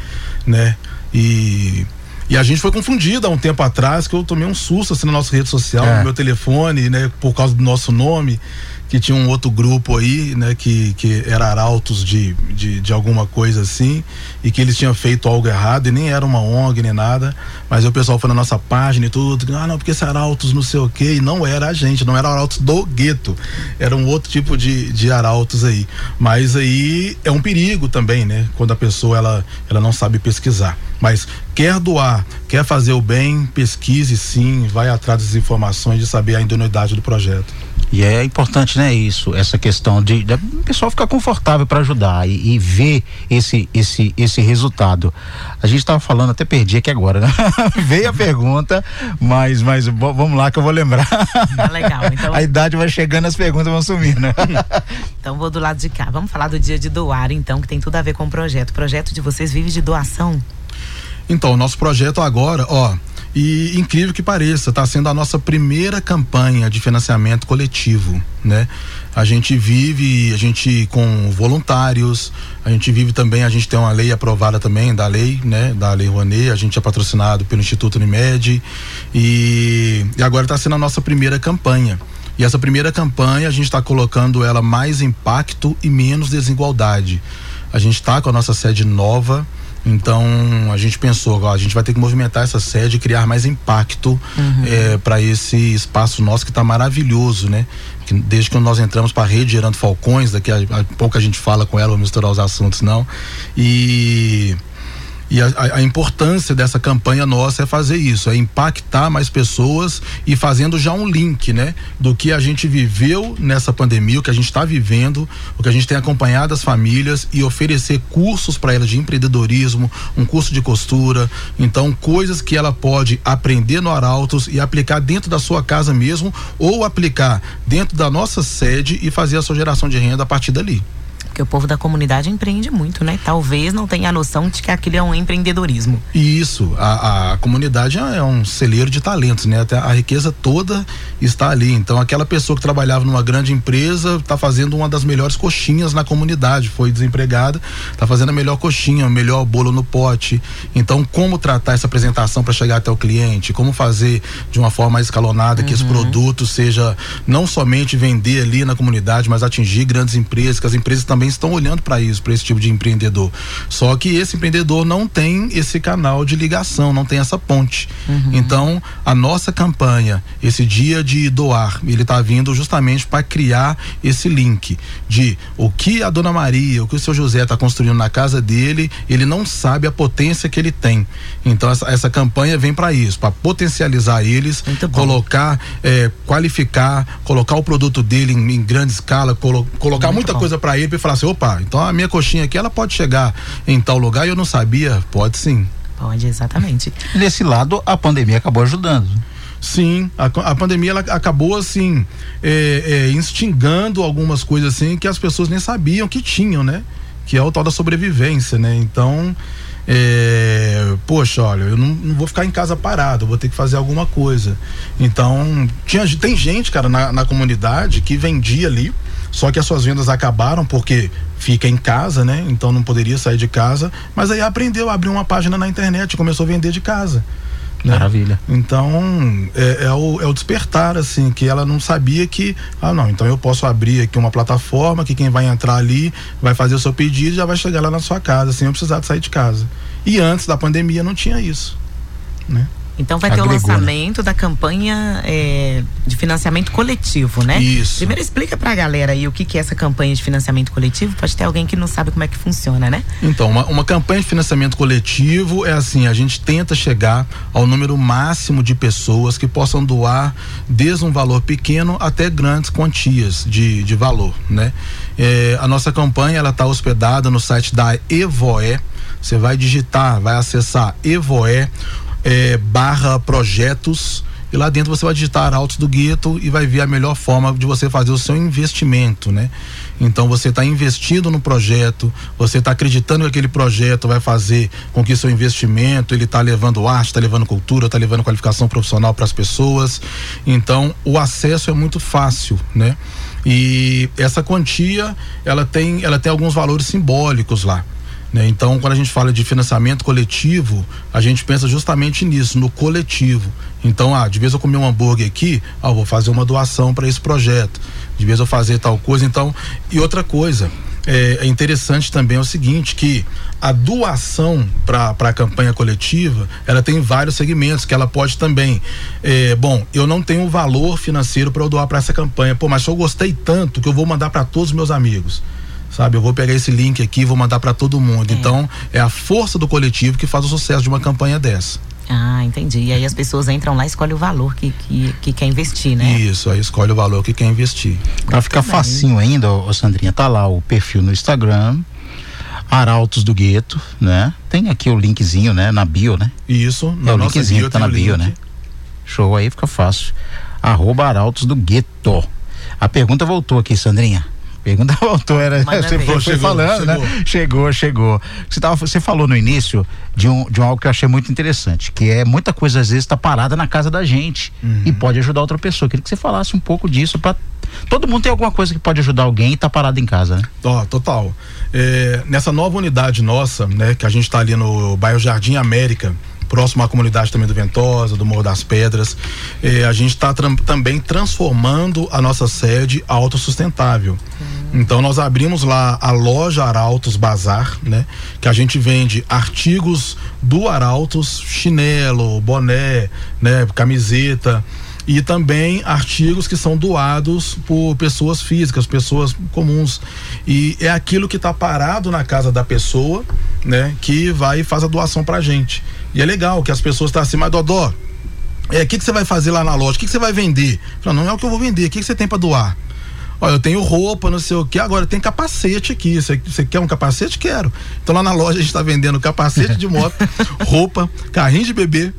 S4: né? E e a gente foi confundido há um tempo atrás, que eu tomei um susto assim na nossa rede social, é. no meu telefone, né, por causa do nosso nome. Que tinha um outro grupo aí, né, que, que era arautos de, de, de, alguma coisa assim, e que eles tinham feito algo errado, e nem era uma ONG nem nada, mas o pessoal foi na nossa página e tudo, ah, não, porque esse arautos não sei o quê, e não era a gente, não era arautos do gueto, era um outro tipo de, de arautos aí. Mas aí é um perigo também, né, quando a pessoa ela, ela não sabe pesquisar. Mas quer doar, quer fazer o bem, pesquise sim, vai atrás das informações de saber a idoneidade do projeto.
S3: E é importante, né, isso, essa questão de, de o pessoal ficar confortável para ajudar e, e, ver esse esse esse resultado. A gente estava falando, até perdi aqui agora, né? (laughs) Veio a pergunta, mas mas vamos lá que eu vou lembrar.
S2: Ah, legal. Então... (laughs)
S3: A idade vai chegando, as perguntas vão sumindo. Né? (laughs)
S2: então vou do lado de cá. Vamos falar do dia de doar, então, que tem tudo a ver com o projeto. O projeto de vocês vive de doação?
S4: Então, o nosso projeto agora, ó, e incrível que pareça, está sendo a nossa primeira campanha de financiamento coletivo, né? A gente vive, a gente com voluntários, a gente vive também, a gente tem uma lei aprovada também da lei, né? Da lei Rouanet, a gente é patrocinado pelo Instituto Unimed e, e agora está sendo a nossa primeira campanha. E essa primeira campanha a gente está colocando ela mais impacto e menos desigualdade. A gente está com a nossa sede nova, então a gente pensou, ó, a gente vai ter que movimentar essa sede e criar mais impacto uhum. é, eh, para esse espaço nosso que está maravilhoso, né? Que, desde que nós entramos para a rede Gerando Falcões, daqui a, a pouco a gente fala com ela, vou misturar os assuntos não. E e a, a, importância dessa campanha nossa é fazer isso, é impactar mais pessoas e fazendo já um link, né? Do que a gente viveu nessa pandemia, o que a gente está vivendo, o que a gente tem acompanhado as famílias e oferecer cursos para elas de empreendedorismo, um curso de costura, então coisas que ela pode aprender no Arautos e aplicar dentro da sua casa mesmo ou aplicar dentro da nossa sede e fazer a sua geração de renda a partir dali.
S2: Porque o povo da comunidade empreende muito, né? Talvez não tenha a noção de que aquilo é um empreendedorismo.
S4: Isso, a, a comunidade é um celeiro de talentos, né? Até a riqueza toda está ali. Então, aquela pessoa que trabalhava numa grande empresa está fazendo uma das melhores coxinhas na comunidade, foi desempregada, está fazendo a melhor coxinha, o melhor bolo no pote. Então, como tratar essa apresentação para chegar até o cliente? Como fazer de uma forma escalonada uhum. que esse uhum. produto seja não somente vender ali na comunidade, mas atingir grandes empresas, que as empresas também também estão olhando para isso, para esse tipo de empreendedor. Só que esse empreendedor não tem esse canal de ligação, não tem essa ponte. Uhum. Então, a nossa campanha, esse dia de doar, ele está vindo justamente para criar esse link de o que a dona Maria, o que o seu José está construindo na casa dele, ele não sabe a potência que ele tem. Então, essa, essa campanha vem para isso, para potencializar eles, colocar, é, qualificar, colocar o produto dele em, em grande escala, colo, colocar Muito muita bom. coisa para ele e falar assim, opa, então a minha coxinha aqui ela pode chegar em tal lugar e eu não sabia, pode sim.
S2: Pode, exatamente.
S3: Nesse lado, a pandemia acabou ajudando.
S4: Sim, a, a pandemia ela acabou assim é, é, instigando algumas coisas assim que as pessoas nem sabiam que tinham, né? Que é o tal da sobrevivência, né? Então, é, poxa, olha, eu não, não, vou ficar em casa parado, vou ter que fazer alguma coisa. Então, tinha, tem gente, cara, na, na comunidade que vendia ali só que as suas vendas acabaram porque fica em casa, né? Então não poderia sair de casa. Mas aí aprendeu, abriu uma página na internet, começou a vender de casa.
S3: Né? Maravilha.
S4: Então, é, é, o, é o despertar, assim, que ela não sabia que, ah, não, então eu posso abrir aqui uma plataforma que quem vai entrar ali vai fazer o seu pedido e já vai chegar lá na sua casa, sem eu precisar de sair de casa. E antes da pandemia não tinha isso, né?
S2: Então vai Agregou, ter o né? lançamento né? da campanha é, de financiamento coletivo, né?
S4: Isso.
S2: Primeiro explica pra galera aí o que, que é essa campanha de financiamento coletivo. Pode ter alguém que não sabe como é que funciona, né?
S4: Então, uma, uma campanha de financiamento coletivo é assim, a gente tenta chegar ao número máximo de pessoas que possam doar desde um valor pequeno até grandes quantias de, de valor, né? É, a nossa campanha ela está hospedada no site da Evoe. Você vai digitar, vai acessar Evoe é, barra projetos e lá dentro você vai digitar Arautos do Gueto e vai ver a melhor forma de você fazer o seu investimento, né? Então você está investindo no projeto, você está acreditando que aquele projeto vai fazer com que seu investimento ele está levando arte, está levando cultura, está levando qualificação profissional para as pessoas. Então o acesso é muito fácil, né? E essa quantia ela tem ela tem alguns valores simbólicos lá Né? Então, quando a gente fala de financiamento coletivo, a gente pensa justamente nisso, no coletivo. Então, ah, de vez eu comer um hambúrguer aqui, ah, vou fazer uma doação para esse projeto. De vez eu fazer tal coisa, então. E outra coisa, é, é interessante também é o seguinte, que a doação para a campanha coletiva, ela tem vários segmentos que ela pode também. É, bom, eu não tenho valor financeiro para eu doar para essa campanha, pô, mas eu gostei tanto que eu vou mandar para todos os meus amigos sabe? Eu vou pegar esse link aqui e vou mandar para todo mundo. É. Então, é a força do coletivo que faz o sucesso de uma campanha dessa.
S2: Ah, entendi. E aí as pessoas entram lá e escolhem o valor que, que, que quer investir, né?
S4: Isso, aí escolhe o valor que quer investir.
S3: Pra ficar bem. facinho ainda, ô Sandrinha, tá lá o perfil no Instagram, Arautos do Gueto, né? Tem aqui o linkzinho, né? Na bio, né?
S4: Isso,
S3: na é o linkzinho que tá na bio, né? Show aí, fica fácil. Arroba Arautos do Gueto. A pergunta voltou aqui, Sandrinha pergunta (laughs) voltou, era, você foi, chegou, falando, chegou. né? Chegou, chegou. Você, tava, você falou no início de, um, de um algo que eu achei muito interessante, que é muita coisa às vezes está parada na casa da gente uhum. e pode ajudar outra pessoa. Queria que você falasse um pouco disso para todo mundo tem alguma coisa que pode ajudar alguém e tá parado em casa, né?
S4: Oh, total. É, nessa nova unidade nossa, né, que a gente está ali no bairro Jardim América, próximo à comunidade também do Ventosa, do Morro das Pedras. Eh, a gente está também transformando a nossa sede autossustentável. Uhum. Então nós abrimos lá a loja Arautos Bazar, né? Que a gente vende artigos do Arautos, chinelo, boné, né? Camiseta e também artigos que são doados por pessoas físicas, pessoas comuns. E é aquilo que está parado na casa da pessoa, né, que vai e faz a doação pra gente. E é legal que as pessoas estão tá assim, mas Dodó, é, o que, que você vai fazer lá na loja? O que, que você vai vender? Fala, não é o que eu vou vender, o que, que você tem para doar? Olha, eu tenho roupa, não sei o que, agora tem capacete aqui. Você quer um capacete? Quero. Então lá na loja a gente está vendendo capacete de moto, (laughs) roupa, carrinho de bebê,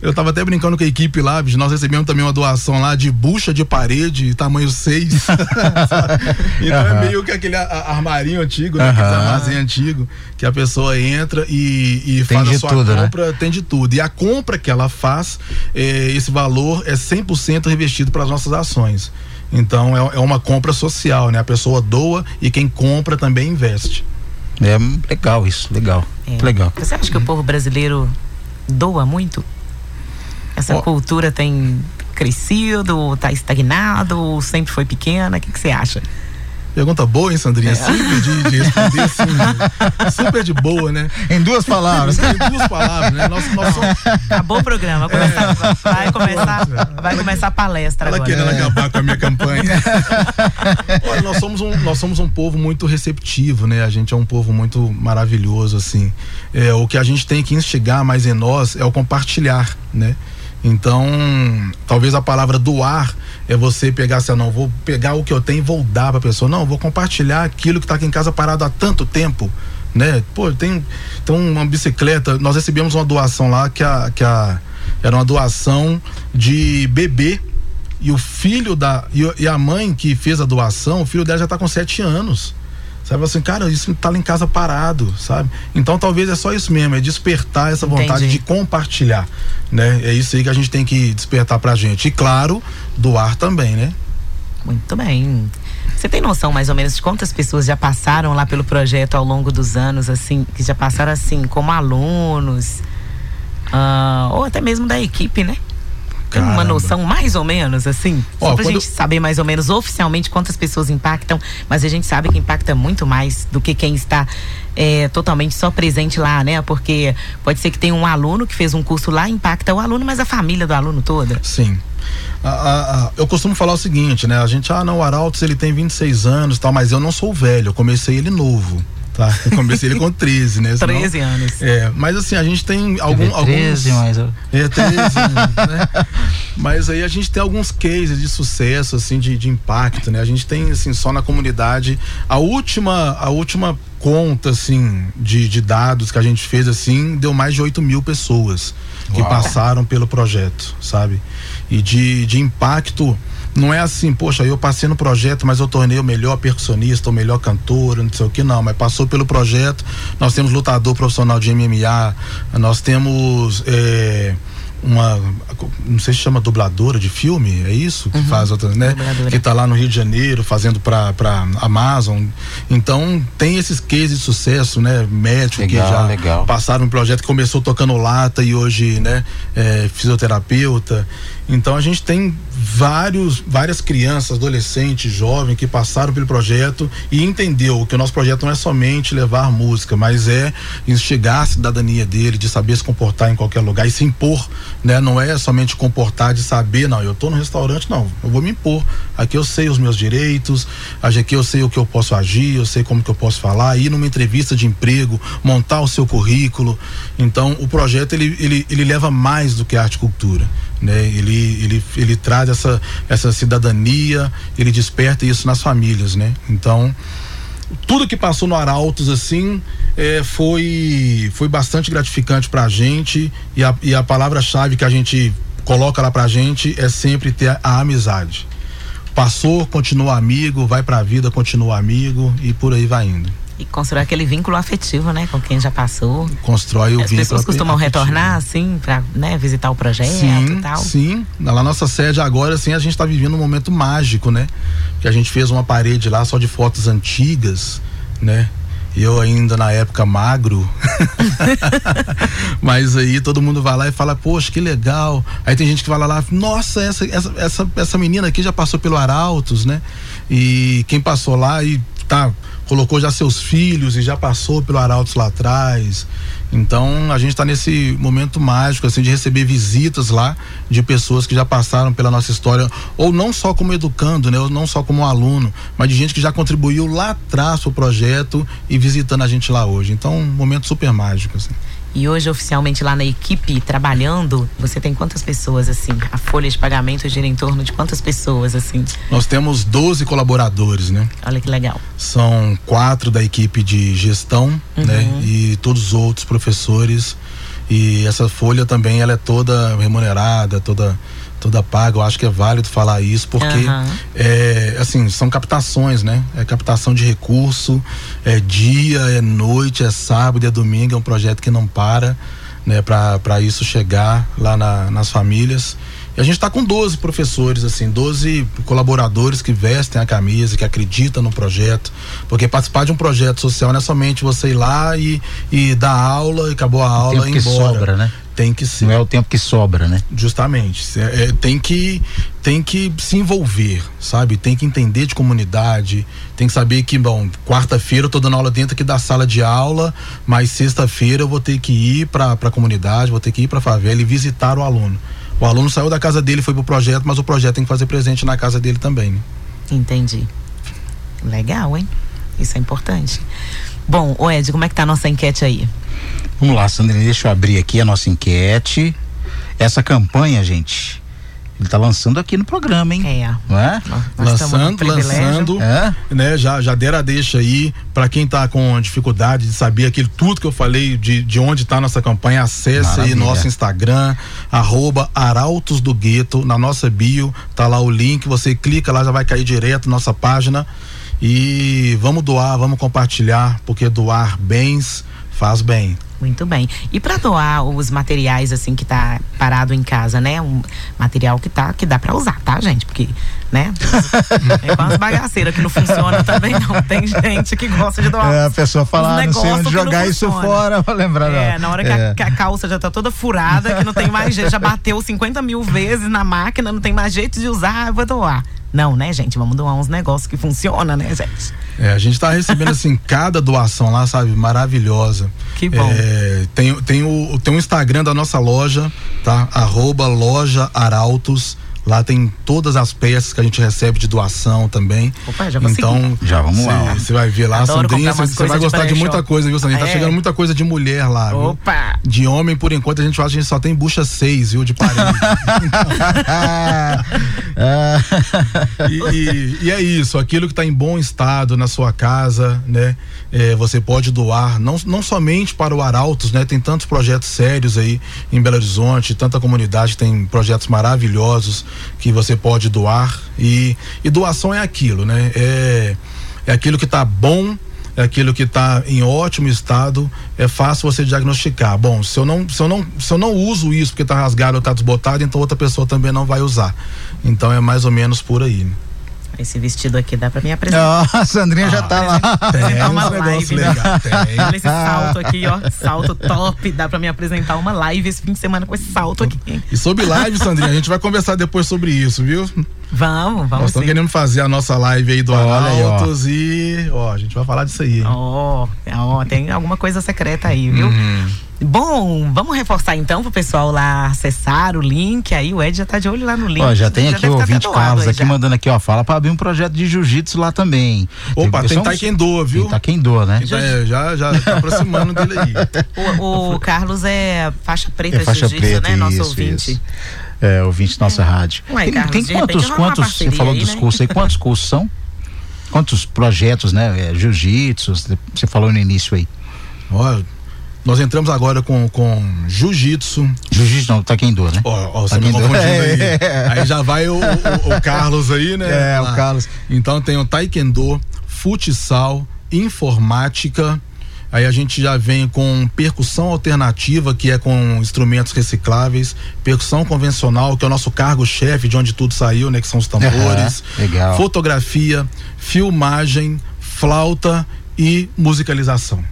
S4: eu tava até brincando com a equipe lá, nós recebemos também uma doação lá de bucha de parede, tamanho 6. (laughs) (laughs) então uhum. é meio que aquele armarinho antigo, né? Uhum. Aquele armazém antigo, que a pessoa entra e, e faz a sua tudo, né? compra, né? tem de tudo. E a compra que ela faz, é, esse valor é 100% revestido para as nossas ações. Então é, é uma compra social, né? A pessoa doa e quem compra também investe.
S3: É legal isso, legal. É. Legal.
S2: Você acha que o povo brasileiro doa muito? Essa oh. cultura tem crescido, está estagnado, sempre foi pequena? O que, você acha?
S4: Pergunta boa, hein, Sandrinha? É. Simples de, de responder, assim, (laughs) super de boa, né?
S3: Em duas palavras.
S4: em duas palavras, né? Nosso, nosso...
S2: Acabou o programa, vai começar, é. vai começar, vai começar a palestra
S4: ela
S2: agora.
S4: querendo é. acabar com a minha campanha. (laughs) Olha, nós somos, um, nós somos um povo muito receptivo, né? A gente é um povo muito maravilhoso, assim. É, o que a gente tem que instigar mais em nós é o compartilhar, né? Então, talvez a palavra doar é você pegar assim, não, vou pegar o que eu tenho e vou dar para a pessoa. Não, vou compartilhar aquilo que está aqui em casa parado há tanto tempo, né? Pô, tem então uma bicicleta, nós recebemos uma doação lá que a que a era uma doação de bebê e o filho da e, a mãe que fez a doação, o filho dela já está com sete anos. Sabe assim, cara, isso tá lá em casa parado, sabe? Então talvez é só isso mesmo, é despertar essa Entendi. vontade de compartilhar, né? É isso aí que a gente tem que despertar pra gente. E claro, doar também, né?
S2: Muito bem. Você tem noção mais ou menos de quantas pessoas já passaram lá pelo projeto ao longo dos anos, assim, que já passaram assim, como alunos, uh, ou até mesmo da equipe, né? Tem uma noção mais ou menos, assim? Ó, só pra quando... gente saber mais ou menos oficialmente quantas pessoas impactam, mas a gente sabe que impacta muito mais do que quem está é, totalmente só presente lá, né? Porque pode ser que tenha um aluno que fez um curso lá, impacta o aluno, mas a família do aluno toda.
S4: Sim. eu costumo falar o seguinte, né? A gente, ah, não, o Arautos ele tem 26 anos e tal, mas eu não sou velho, eu comecei ele novo. Tá, eu comecei ele com 13, né?
S2: Senão, 13 anos.
S4: É, mas assim, a gente tem algum,
S3: 13, alguns. Mais...
S4: É, 13 anos, né? Mas aí a gente tem alguns cases de sucesso, assim, de, de impacto, né? A gente tem, assim, só na comunidade. A última, a última conta, assim, de, de dados que a gente fez, assim, deu mais de 8 mil pessoas que Uau. passaram pelo projeto, sabe? E de, de impacto não é assim, poxa, eu passei no projeto, mas eu tornei o melhor percussionista, o melhor cantor, não sei o que, não. Mas passou pelo projeto, nós temos lutador profissional de MMA, nós temos. É, uma não sei se chama dubladora de filme, é isso que uhum. faz outra, né? Dubladora. Que tá lá no Rio de Janeiro fazendo para para Amazon. Então, tem esses cases de sucesso, né? Médico legal, que já legal. passaram um projeto que começou tocando lata e hoje, né, é fisioterapeuta. Então a gente tem vários, várias crianças, adolescentes, jovens que passaram pelo projeto e entendeu que o nosso projeto não é somente levar música, mas é instigar a cidadania dele, de saber se comportar em qualquer lugar e se impor, né? Não é somente comportar de saber, não, eu estou no restaurante, não, eu vou me impor. Aqui eu sei os meus direitos, aqui eu sei o que eu posso agir, eu sei como que eu posso falar, ir numa entrevista de emprego, montar o seu currículo. Então, o projeto ele, ele, ele leva mais do que arte e cultura né? Ele, ele, ele traz essa, essa cidadania, ele desperta isso nas famílias, né? Então, tudo que passou no Arautos assim é, foi foi bastante gratificante para a gente e a, e a palavra-chave que a gente coloca lá para a gente é sempre ter a, a amizade. Passou, continua amigo, vai para a vida, continua amigo e por aí vai indo.
S2: E constrói aquele vínculo afetivo, né? Com quem já passou.
S4: Constrói o
S2: As vínculo As pessoas costumam afetivo. retornar, assim, para né, visitar o projeto
S4: sim,
S2: e tal.
S4: Sim, na nossa sede agora, assim, a gente está vivendo um momento mágico, né? Que a gente fez uma parede lá só de fotos antigas, né? Eu ainda na época magro. (laughs) Mas aí todo mundo vai lá e fala, poxa, que legal. Aí tem gente que vai lá, nossa, essa, essa, essa, essa menina aqui já passou pelo Arautos, né? E quem passou lá e tá colocou já seus filhos e já passou pelo Arautos lá atrás. Então a gente está nesse momento mágico assim de receber visitas lá de pessoas que já passaram pela nossa história, ou não só como educando, né, ou não só como aluno, mas de gente que já contribuiu lá atrás para o projeto e visitando a gente lá hoje. Então, um momento super mágico assim.
S2: E hoje, oficialmente, lá na equipe, trabalhando, você tem quantas pessoas, assim? A folha de pagamento gira em torno de quantas pessoas, assim?
S4: Nós temos 12 colaboradores, né?
S2: Olha que legal.
S4: São quatro da equipe de gestão, uhum. né? E todos os outros professores. E essa folha também, ela é toda remunerada, toda toda paga. Eu acho que é válido falar isso, porque uhum. é, assim, são captações, né? É captação de recurso, é dia, é noite, é sábado, é domingo, é um projeto que não para, né? Para isso chegar lá na, nas famílias. E a gente está com 12 professores, assim, 12 colaboradores que vestem a camisa, que acreditam no projeto. Porque participar de um projeto social não é somente você ir lá e, e dar aula e acabou a aula e ir embora.
S3: Sobra, né?
S4: Tem que ser.
S3: Não é o tempo que sobra, né?
S4: Justamente. É, é, tem, que, tem que se envolver, sabe? Tem que entender de comunidade, tem que saber que, bom, quarta-feira eu tô dando aula dentro aqui da sala de aula, mas sexta-feira eu vou ter que ir para a comunidade, vou ter que ir para a favela e visitar o aluno. O aluno saiu da casa dele, foi pro projeto, mas o projeto tem que fazer presente na casa dele também. Né?
S2: Entendi. Legal, hein? Isso é importante. Bom, o Ed, como é que tá a nossa enquete aí?
S3: Vamos lá, Sandrine, deixa eu abrir aqui a nossa enquete. Essa campanha, gente, ele tá lançando aqui no programa, hein?
S2: É.
S3: Não é?
S4: lançando, lançando. É? Né, já, já deram a deixa aí para quem tá com dificuldade de saber aquilo tudo que eu falei de, de onde tá nossa campanha, acesse Maravilha. aí nosso Instagram, arroba Arautos do Gueto, na nossa bio, tá lá o link, você clica lá, já vai cair direto nossa página. E vamos doar, vamos compartilhar, porque doar bens faz bem.
S2: Muito bem. E para doar os materiais assim que tá parado em casa, né? Um material que tá que dá para usar, tá, gente? Porque, né? (laughs) é com as bagaceiras que não funciona também não. Tem gente que gosta de doar.
S3: É, a pessoa fala, ah, não sei onde jogar isso fora, vou lembrar.
S2: É, não. na hora que, é. a, que, a, calça já tá toda furada, que não tem mais jeito, já bateu 50 mil vezes na máquina, não tem mais jeito de usar, vou doar. Não, né, gente? Vamos doar uns negócios que funcionam, né, gente?
S4: É, a gente tá recebendo, assim, (laughs) cada doação lá, sabe, maravilhosa.
S2: Que bom.
S4: É, tem, tem, o, tem o Instagram da nossa loja, tá? Arroba loja Arautos Lá tem todas as peças que a gente recebe de doação também.
S2: Opa, já
S4: então,
S3: já vamos lá.
S4: Você vai ver lá, Adoro Sandrinha, você vai gostar de, de muita coisa, viu, Sandrinha? Tá é. Chegando muita coisa de mulher lá.
S2: Opa!
S4: Viu? De homem, por enquanto, a gente fala que a gente só tem bucha 6, viu? De parede. (laughs) (laughs) e, e, e, é isso, aquilo que está em bom estado na sua casa, né? É, você pode doar, não, não somente para o Arautos, né? Tem tantos projetos sérios aí em Belo Horizonte, tanta comunidade tem projetos maravilhosos que você pode doar e, e doação é aquilo, né? É, é aquilo que está bom é aquilo que está em ótimo estado, é fácil você diagnosticar. Bom, se eu não, se eu não, se eu não uso isso porque está rasgado ou está desbotado, então outra pessoa também não vai usar. Então é mais ou menos por aí. Né?
S2: Esse vestido aqui dá pra me apresentar.
S3: Ah, a Sandrinha ah, já tá lá.
S2: Tem uma live, né? legal, tem. Olha esse salto aqui, ó. Salto top. Dá pra me apresentar uma live esse fim de semana com esse salto aqui.
S4: E sobre live, Sandrinha, a gente vai conversar depois sobre isso, viu?
S2: Vamos, vamos. Nós
S4: estamos querendo fazer a nossa live aí do Arautos e, ó, a gente vai falar disso aí.
S2: Ó, ó, tem alguma coisa secreta aí, viu? Uhum. Bom, vamos reforçar então pro pessoal lá acessar o link aí. O Ed já tá de olho lá no link.
S3: Ó, já tem já aqui o ouvinte Carlos aqui já. mandando aqui, ó. Fala pra abrir um projeto de jiu-jitsu lá também.
S4: Opa, tem, tem Taekwondo, viu? Tem
S3: Taekwondo, né?
S4: É, já, já tá (laughs) aproximando dele aí.
S2: O, o Carlos é faixa preta é faixa jiu-jitsu, né? Nosso isso, ouvinte. Isso.
S3: É, ouvinte nossa rádio. Ué, tem, Carlos, tem quantos, quantos, você falou aí, dos né? cursos aí, quantos cursos são? Quantos projetos, né? É, jiu-jitsu, você falou no início aí.
S4: Olha, nós entramos agora com, com jiu-jitsu.
S3: Jiu-jitsu não, taekwondo, né?
S4: Ó, ó, você me confundindo aí. (laughs) Aí já vai o, o, o Carlos aí, né?
S3: É, o Carlos.
S4: Então tem o taekwondo, futsal, informática, Aí a gente já vem com percussão alternativa, que é com instrumentos recicláveis, percussão convencional, que é o nosso cargo-chefe, de onde tudo saiu, né? Que são os tambores.
S3: Uhum, legal.
S4: Fotografia, filmagem, flauta e musicalização.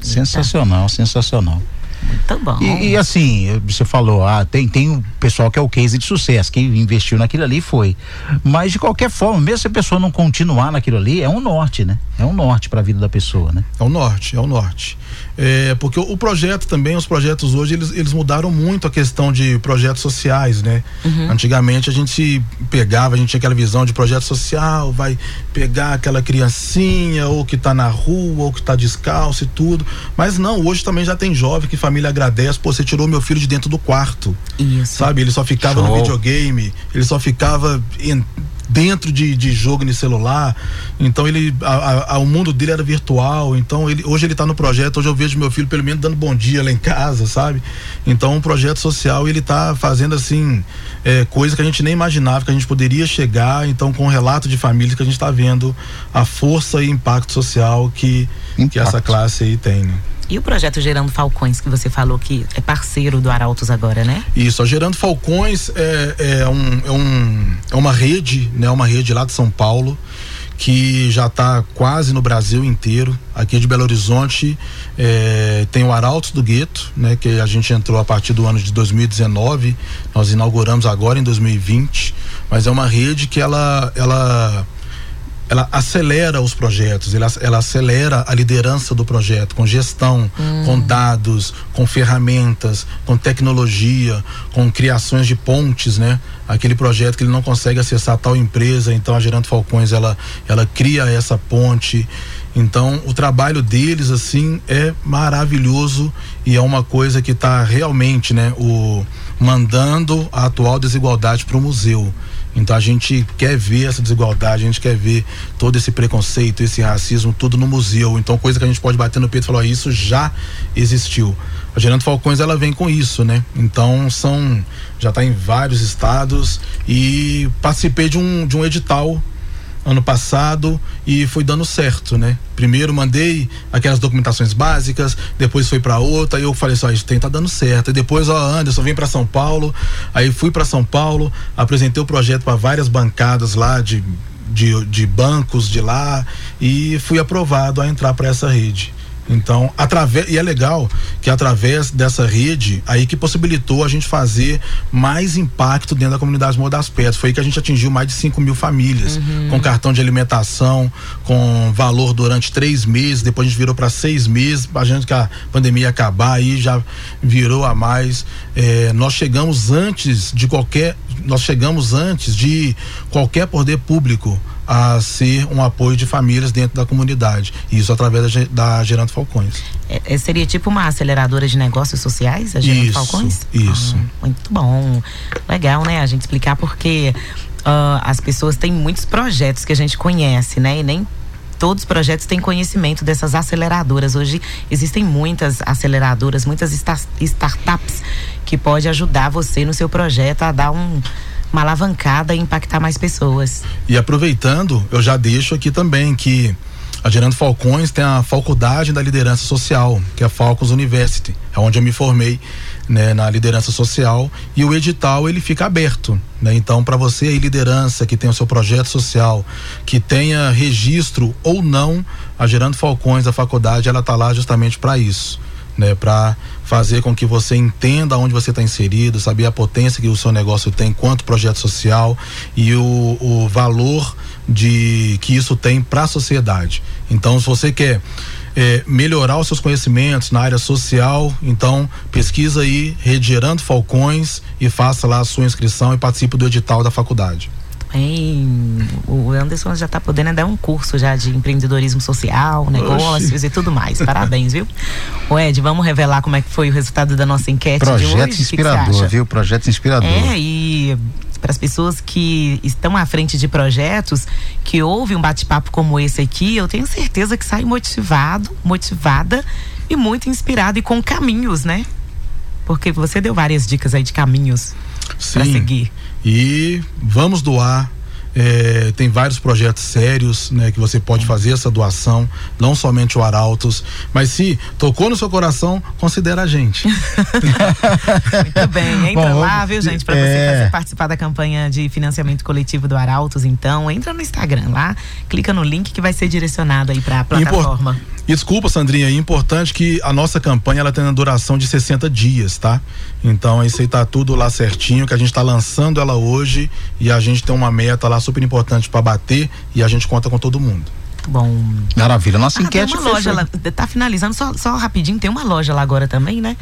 S3: Sensacional, sensacional.
S2: Muito bom.
S3: E, e, assim, você falou, ah, tem, tem um pessoal que é o case de sucesso, que investiu naquilo ali foi. Mas de qualquer forma, mesmo se a pessoa não continuar naquilo ali, é um norte, né? É um norte para a vida da pessoa, né?
S4: É o um norte, é o um norte. É, porque o, o, projeto também, os projetos hoje, eles, eles mudaram muito a questão de projetos sociais, né? Uhum. Antigamente a gente pegava, a gente tinha aquela visão de projeto social, vai pegar aquela criancinha, ou que está na rua, ou que está descalço e tudo. Mas não, hoje também já tem jovem que família agradece, pô, você tirou meu filho de dentro do quarto.
S2: Isso.
S4: Sabe? Ele só ficava Show. no videogame, ele só ficava em, dentro de, de jogo no celular. Então ele, a, a, o mundo dele era virtual. Então ele, hoje ele está no projeto. Hoje eu vejo meu filho pelo menos dando bom dia lá em casa, sabe? Então um projeto social ele está fazendo assim é, coisa que a gente nem imaginava que a gente poderia chegar. Então com o relato de famílias que a gente está vendo a força e impacto social que que essa classe aí tem. Né?
S2: E o projeto Gerando Falcões, que você falou que é parceiro do Arautos agora, né?
S4: Isso, a Gerando Falcões é, é, um, é, um, é uma rede, né? Uma rede lá de São Paulo que já está quase no Brasil inteiro. Aqui de Belo Horizonte é, tem o Arautos do Gueto, né? Que a gente entrou a partir do ano de 2019. Nós inauguramos agora em 2020. Mas é uma rede que ela, ela ela acelera os projetos, ela, ela acelera a liderança do projeto, com gestão, hum. com dados, com ferramentas, com tecnologia, com criações de pontes, né? Aquele projeto que ele não consegue acessar tal empresa, então a Gerando Falcões ela, ela cria essa ponte. Então, o trabalho deles, assim, é maravilhoso e é uma coisa que está realmente, né, o, mandando a atual desigualdade para o museu. Então a gente quer ver essa desigualdade, a gente quer ver todo esse preconceito, esse racismo, tudo no museu. Então, coisa que a gente pode bater no peito e falar, isso já existiu. A Gerando Falcões ela vem com isso, né? Então são já está em vários estados e participei de um de um edital ano passado e foi dando certo, né? Primeiro mandei aquelas documentações básicas, depois foi para outra, aí eu falei só, isso tem tá dando certo. E depois, ó, Anderson, vem para São Paulo. Aí fui para São Paulo, apresentei o projeto para várias bancadas lá de, de, de bancos de lá e fui aprovado a entrar para essa rede. Então, através e é legal que através dessa rede aí que possibilitou a gente fazer mais impacto dentro da comunidade Morro das Pedras. Foi aí que a gente atingiu mais de 5 mil famílias uhum. com cartão de alimentação, com valor durante três meses. Depois a gente virou para seis meses, a gente que a pandemia acabar aí já virou a mais. É, nós chegamos antes de qualquer, nós chegamos antes de qualquer poder público a ser um apoio de famílias dentro da comunidade. Isso através da, da Gerando Falcões.
S2: É, é, seria tipo uma aceleradora de negócios sociais, a Gerando
S4: isso,
S2: Falcões?
S4: Isso. Ah,
S2: muito bom. Legal, né? A gente explicar porque uh, as pessoas têm muitos projetos que a gente conhece, né? E nem todos os projetos têm conhecimento dessas aceleradoras. Hoje existem muitas aceleradoras, muitas startups que pode ajudar você no seu projeto a dar um uma alavancada e impactar mais pessoas.
S4: E aproveitando, eu já deixo aqui também que A Gerando Falcões tem a Faculdade da Liderança Social, que é a Falcons University, é onde eu me formei né, na liderança social e o edital ele fica aberto, né? Então para você aí liderança que tem o seu projeto social, que tenha registro ou não, a Gerando Falcões da faculdade ela tá lá justamente para isso. Né, para fazer com que você entenda onde você está inserido, saber a potência que o seu negócio tem quanto projeto social e o, o valor de que isso tem para a sociedade. Então, se você quer é, melhorar os seus conhecimentos na área social, então pesquisa aí Rede Gerando Falcões e faça lá a sua inscrição e participe do edital da faculdade.
S2: Bem, o Anderson já está podendo dar um curso já de empreendedorismo social, negócios Oxi. e tudo mais. Parabéns, viu? O Ed, vamos revelar como é que foi o resultado da nossa enquete
S3: Projeto
S2: de hoje?
S3: inspirador, que que viu? Projeto inspirador.
S2: É, e para as pessoas que estão à frente de projetos, que ouvem um bate-papo como esse aqui, eu tenho certeza que sai motivado, motivada e muito inspirado e com caminhos, né? Porque você deu várias dicas aí de caminhos para seguir.
S4: E vamos doar é, tem vários projetos sérios né, que você pode fazer essa doação, não somente o Arautos, mas se tocou no seu coração, considera a gente. (laughs)
S2: Muito bem, entra Bom, lá, viu, gente, para é... você participar da campanha de financiamento coletivo do Arautos, então, entra no Instagram lá, clica no link que vai ser direcionado aí para a plataforma. Impor...
S4: Desculpa, Sandrinha, é importante que a nossa campanha ela tem uma duração de 60 dias, tá? Então isso aí tá tudo lá certinho, que a gente está lançando ela hoje e a gente tem uma meta lá super importante para bater e a gente conta com todo mundo.
S2: Bom.
S3: Maravilha, nossa ah, enquete.
S2: Tem uma loja lá, tá finalizando, só, só rapidinho, tem uma loja lá agora também, né?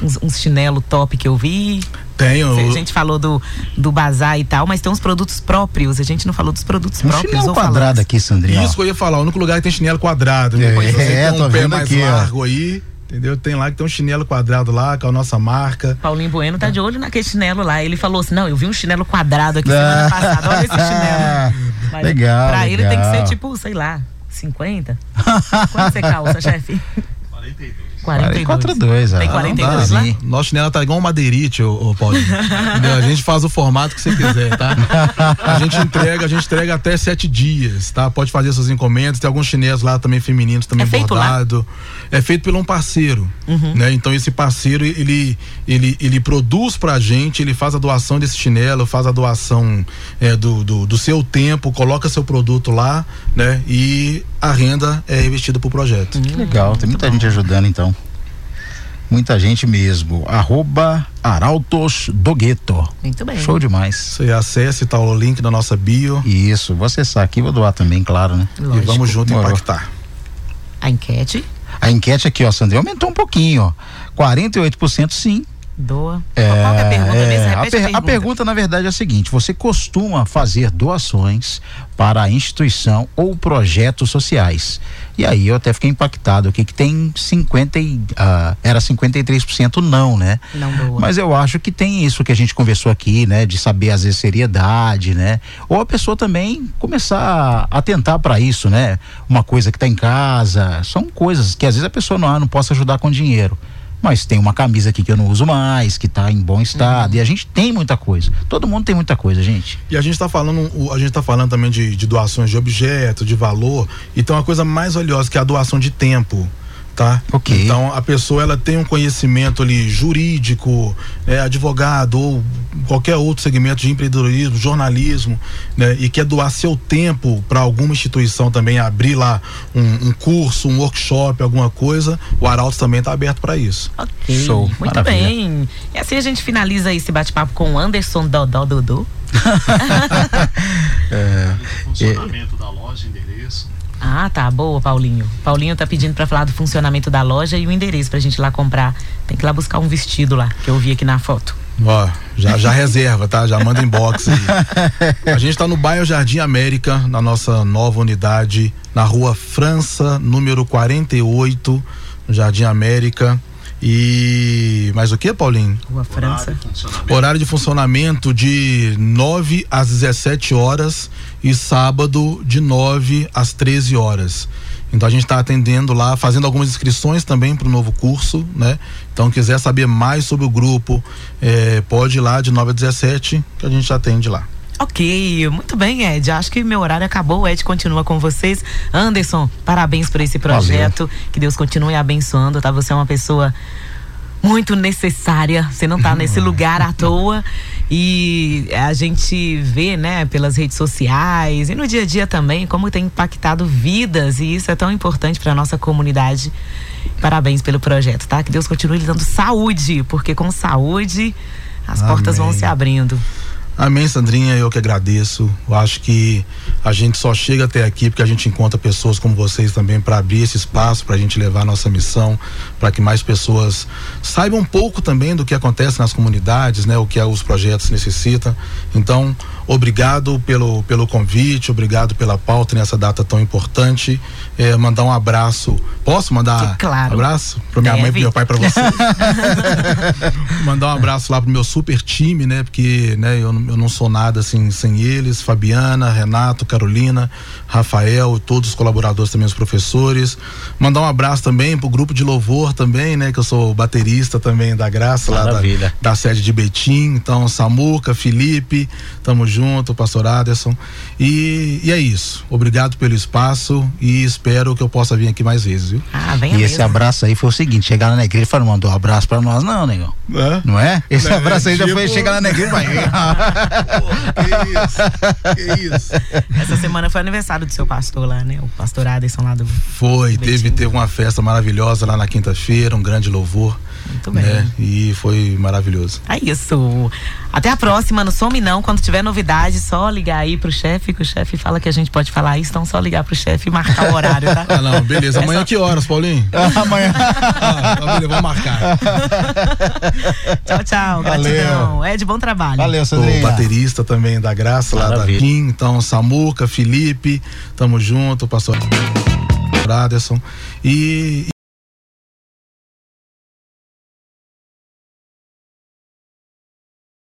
S2: Uns, uns chinelo top que eu vi.
S4: Tenho.
S2: A gente falou do, do bazar e tal, mas tem uns produtos próprios. A gente não falou dos produtos
S3: um
S2: próprios.
S3: Chinelo quadrado falando. aqui, Sandrinha.
S4: Isso que eu ia falar. O único lugar que tem chinelo quadrado.
S3: Né? É, é,
S4: tem um pé mais aqui, largo ó. aí. Entendeu? Tem lá que tem um chinelo quadrado lá, com a nossa marca.
S2: Paulinho Bueno tá de olho naquele chinelo lá. Ele falou assim: não, eu vi um chinelo quadrado aqui semana passada. Olha esse chinelo. (laughs)
S3: Mas legal.
S2: Pra
S3: legal.
S2: ele tem que ser tipo, sei lá, 50? Quanto você calça, (laughs) chefe?
S3: 42. 42.
S2: Tem 42 lá?
S4: Nosso chinelo tá igual um madeirite, ô, ô Paulinho. a gente faz o formato que você quiser, tá? A gente entrega, a gente entrega até sete dias, tá? Pode fazer suas encomendas. Tem alguns chinelos lá também femininos, também é bordado. É feito por um parceiro, uhum. né? Então esse parceiro, ele, ele, ele produz pra gente, ele faz a doação desse chinelo, faz a doação é, do, do, do seu tempo, coloca seu produto lá, né? E a renda é revestida pro projeto.
S3: Hum, legal, tem muita gente ajudando então. Muita gente mesmo. Arroba Arautos do Gueto.
S2: Muito bem.
S3: Show demais.
S4: Você acesse, tá o link da nossa bio.
S3: Isso, vou acessar aqui, vou doar também, claro, né?
S4: Lógico. E vamos junto Morou. impactar.
S2: A enquete?
S3: A enquete aqui, ó, Sandré, aumentou um pouquinho, ó. 48% sim,
S2: Doa.
S3: É, Qual é a pergunta é, mesmo? A, per a, pergunta. a, pergunta. na verdade, é a seguinte: você costuma fazer doações para a instituição ou projetos sociais? E aí eu até fiquei impactado aqui que tem 50 e, uh, era 53% não, né?
S2: Não doa.
S3: Mas eu acho que tem isso que a gente conversou aqui, né? De saber às vezes seriedade, né? Ou a pessoa também começar a atentar para isso, né? Uma coisa que está em casa, são coisas que às vezes a pessoa não, ah, não possa ajudar com dinheiro mas tem uma camisa aqui que eu não uso mais, que está em bom estado. Uhum. E a gente tem muita coisa. Todo mundo tem muita coisa, gente.
S4: E a gente está falando, a gente tá falando também de, de doações de objeto, de valor. Então a coisa mais valiosa que é a doação de tempo tá?
S3: Ok.
S4: Então a pessoa ela tem um conhecimento ali jurídico, é, advogado ou qualquer outro segmento de empreendedorismo, jornalismo, né? E quer doar seu tempo para alguma instituição também abrir lá um, um, curso, um workshop, alguma coisa, o Arauto também está aberto para isso.
S2: Ok. Show. Muito Maravilha. bem. E assim a gente finaliza esse bate-papo com o Anderson Dodó Dodô. (laughs)
S4: é, funcionamento é, da loja, endereço.
S2: Ah, tá. Boa, Paulinho. Paulinho tá pedindo para falar do funcionamento da loja e o endereço pra gente ir lá comprar. Tem que ir lá buscar um vestido lá, que eu vi aqui na foto.
S4: Ó, já, já reserva, tá? Já manda inbox aí. A gente tá no bairro Jardim América, na nossa nova unidade, na rua França, número 48, no Jardim América. E mais o que, Paulinho?
S2: Rua França.
S4: Horário, Horário de funcionamento de 9 às 17 horas e sábado de 9 às 13 horas. Então a gente está atendendo lá, fazendo algumas inscrições também para o novo curso, né? Então quiser saber mais sobre o grupo, é, pode ir lá de 9 a 17 que a gente atende lá.
S2: Ok, muito bem, Ed. Acho que meu horário acabou. O Ed continua com vocês. Anderson, parabéns por esse projeto. Valeu. Que Deus continue abençoando, tá? Você é uma pessoa muito necessária. Você não tá nesse (laughs) lugar à toa. E a gente vê, né, pelas redes sociais e no dia a dia também, como tem impactado vidas. E isso é tão importante para nossa comunidade. Parabéns pelo projeto, tá? Que Deus continue lhe dando saúde, porque com saúde as Amém. portas vão se abrindo.
S4: Amém, Sandrinha, eu que agradeço. Eu acho que a gente só chega até aqui porque a gente encontra pessoas como vocês também para abrir esse espaço, para a gente levar a nossa missão, para que mais pessoas saibam um pouco também do que acontece nas comunidades, né, o que os projetos necessitam. Então, obrigado pelo, pelo convite, obrigado pela pauta nessa data tão importante. É, mandar um abraço. Posso mandar
S2: claro.
S4: um abraço para minha Deve. mãe, pro meu pai, para você. (laughs) (laughs) mandar um abraço lá pro meu super time, né, porque, né, eu eu não sou nada assim sem eles, Fabiana, Renato, Carolina, Rafael, todos os colaboradores também, os professores. Mandar um abraço também pro grupo de louvor também, né? Que eu sou baterista também da Graça, Maravilha. lá da, da sede de Betim. Então, Samuca, Felipe, tamo junto, pastor Aderson. E, e é isso. Obrigado pelo espaço e espero que eu possa vir aqui mais vezes, viu?
S3: Ah, vem E mesmo. esse abraço aí foi o seguinte: chegar na igreja e falou, mandou um abraço pra nós, não, negão. É? Não é? Esse é, abraço aí tipo... já foi chegar lá na igreja e vai. (laughs)
S2: que isso? Que isso? Essa semana foi aniversário do seu pastor lá, né? O pastor Aderson lá do.
S4: Foi, do teve, teve uma festa maravilhosa lá na quinta-feira, um grande louvor. Muito bem. Né? E foi maravilhoso.
S2: É isso. Até a próxima, não some não. Quando tiver novidade, só ligar aí pro chefe, que o chefe fala que a gente pode falar isso, então só ligar pro chefe e marcar o horário, tá? (laughs)
S4: Ah, não, beleza. Amanhã é só... que horas, Paulinho?
S3: Ah, (laughs) amanhã. ah,
S4: tá, beleza, vamos marcar. (laughs)
S2: tchau, tchau. Gratidão. É de bom trabalho.
S3: Valeu, Sandrinha.
S4: O baterista também da Graça, Maravilha. lá da Kim. Então, Samuca, Felipe, tamo junto, pastor Aderson. E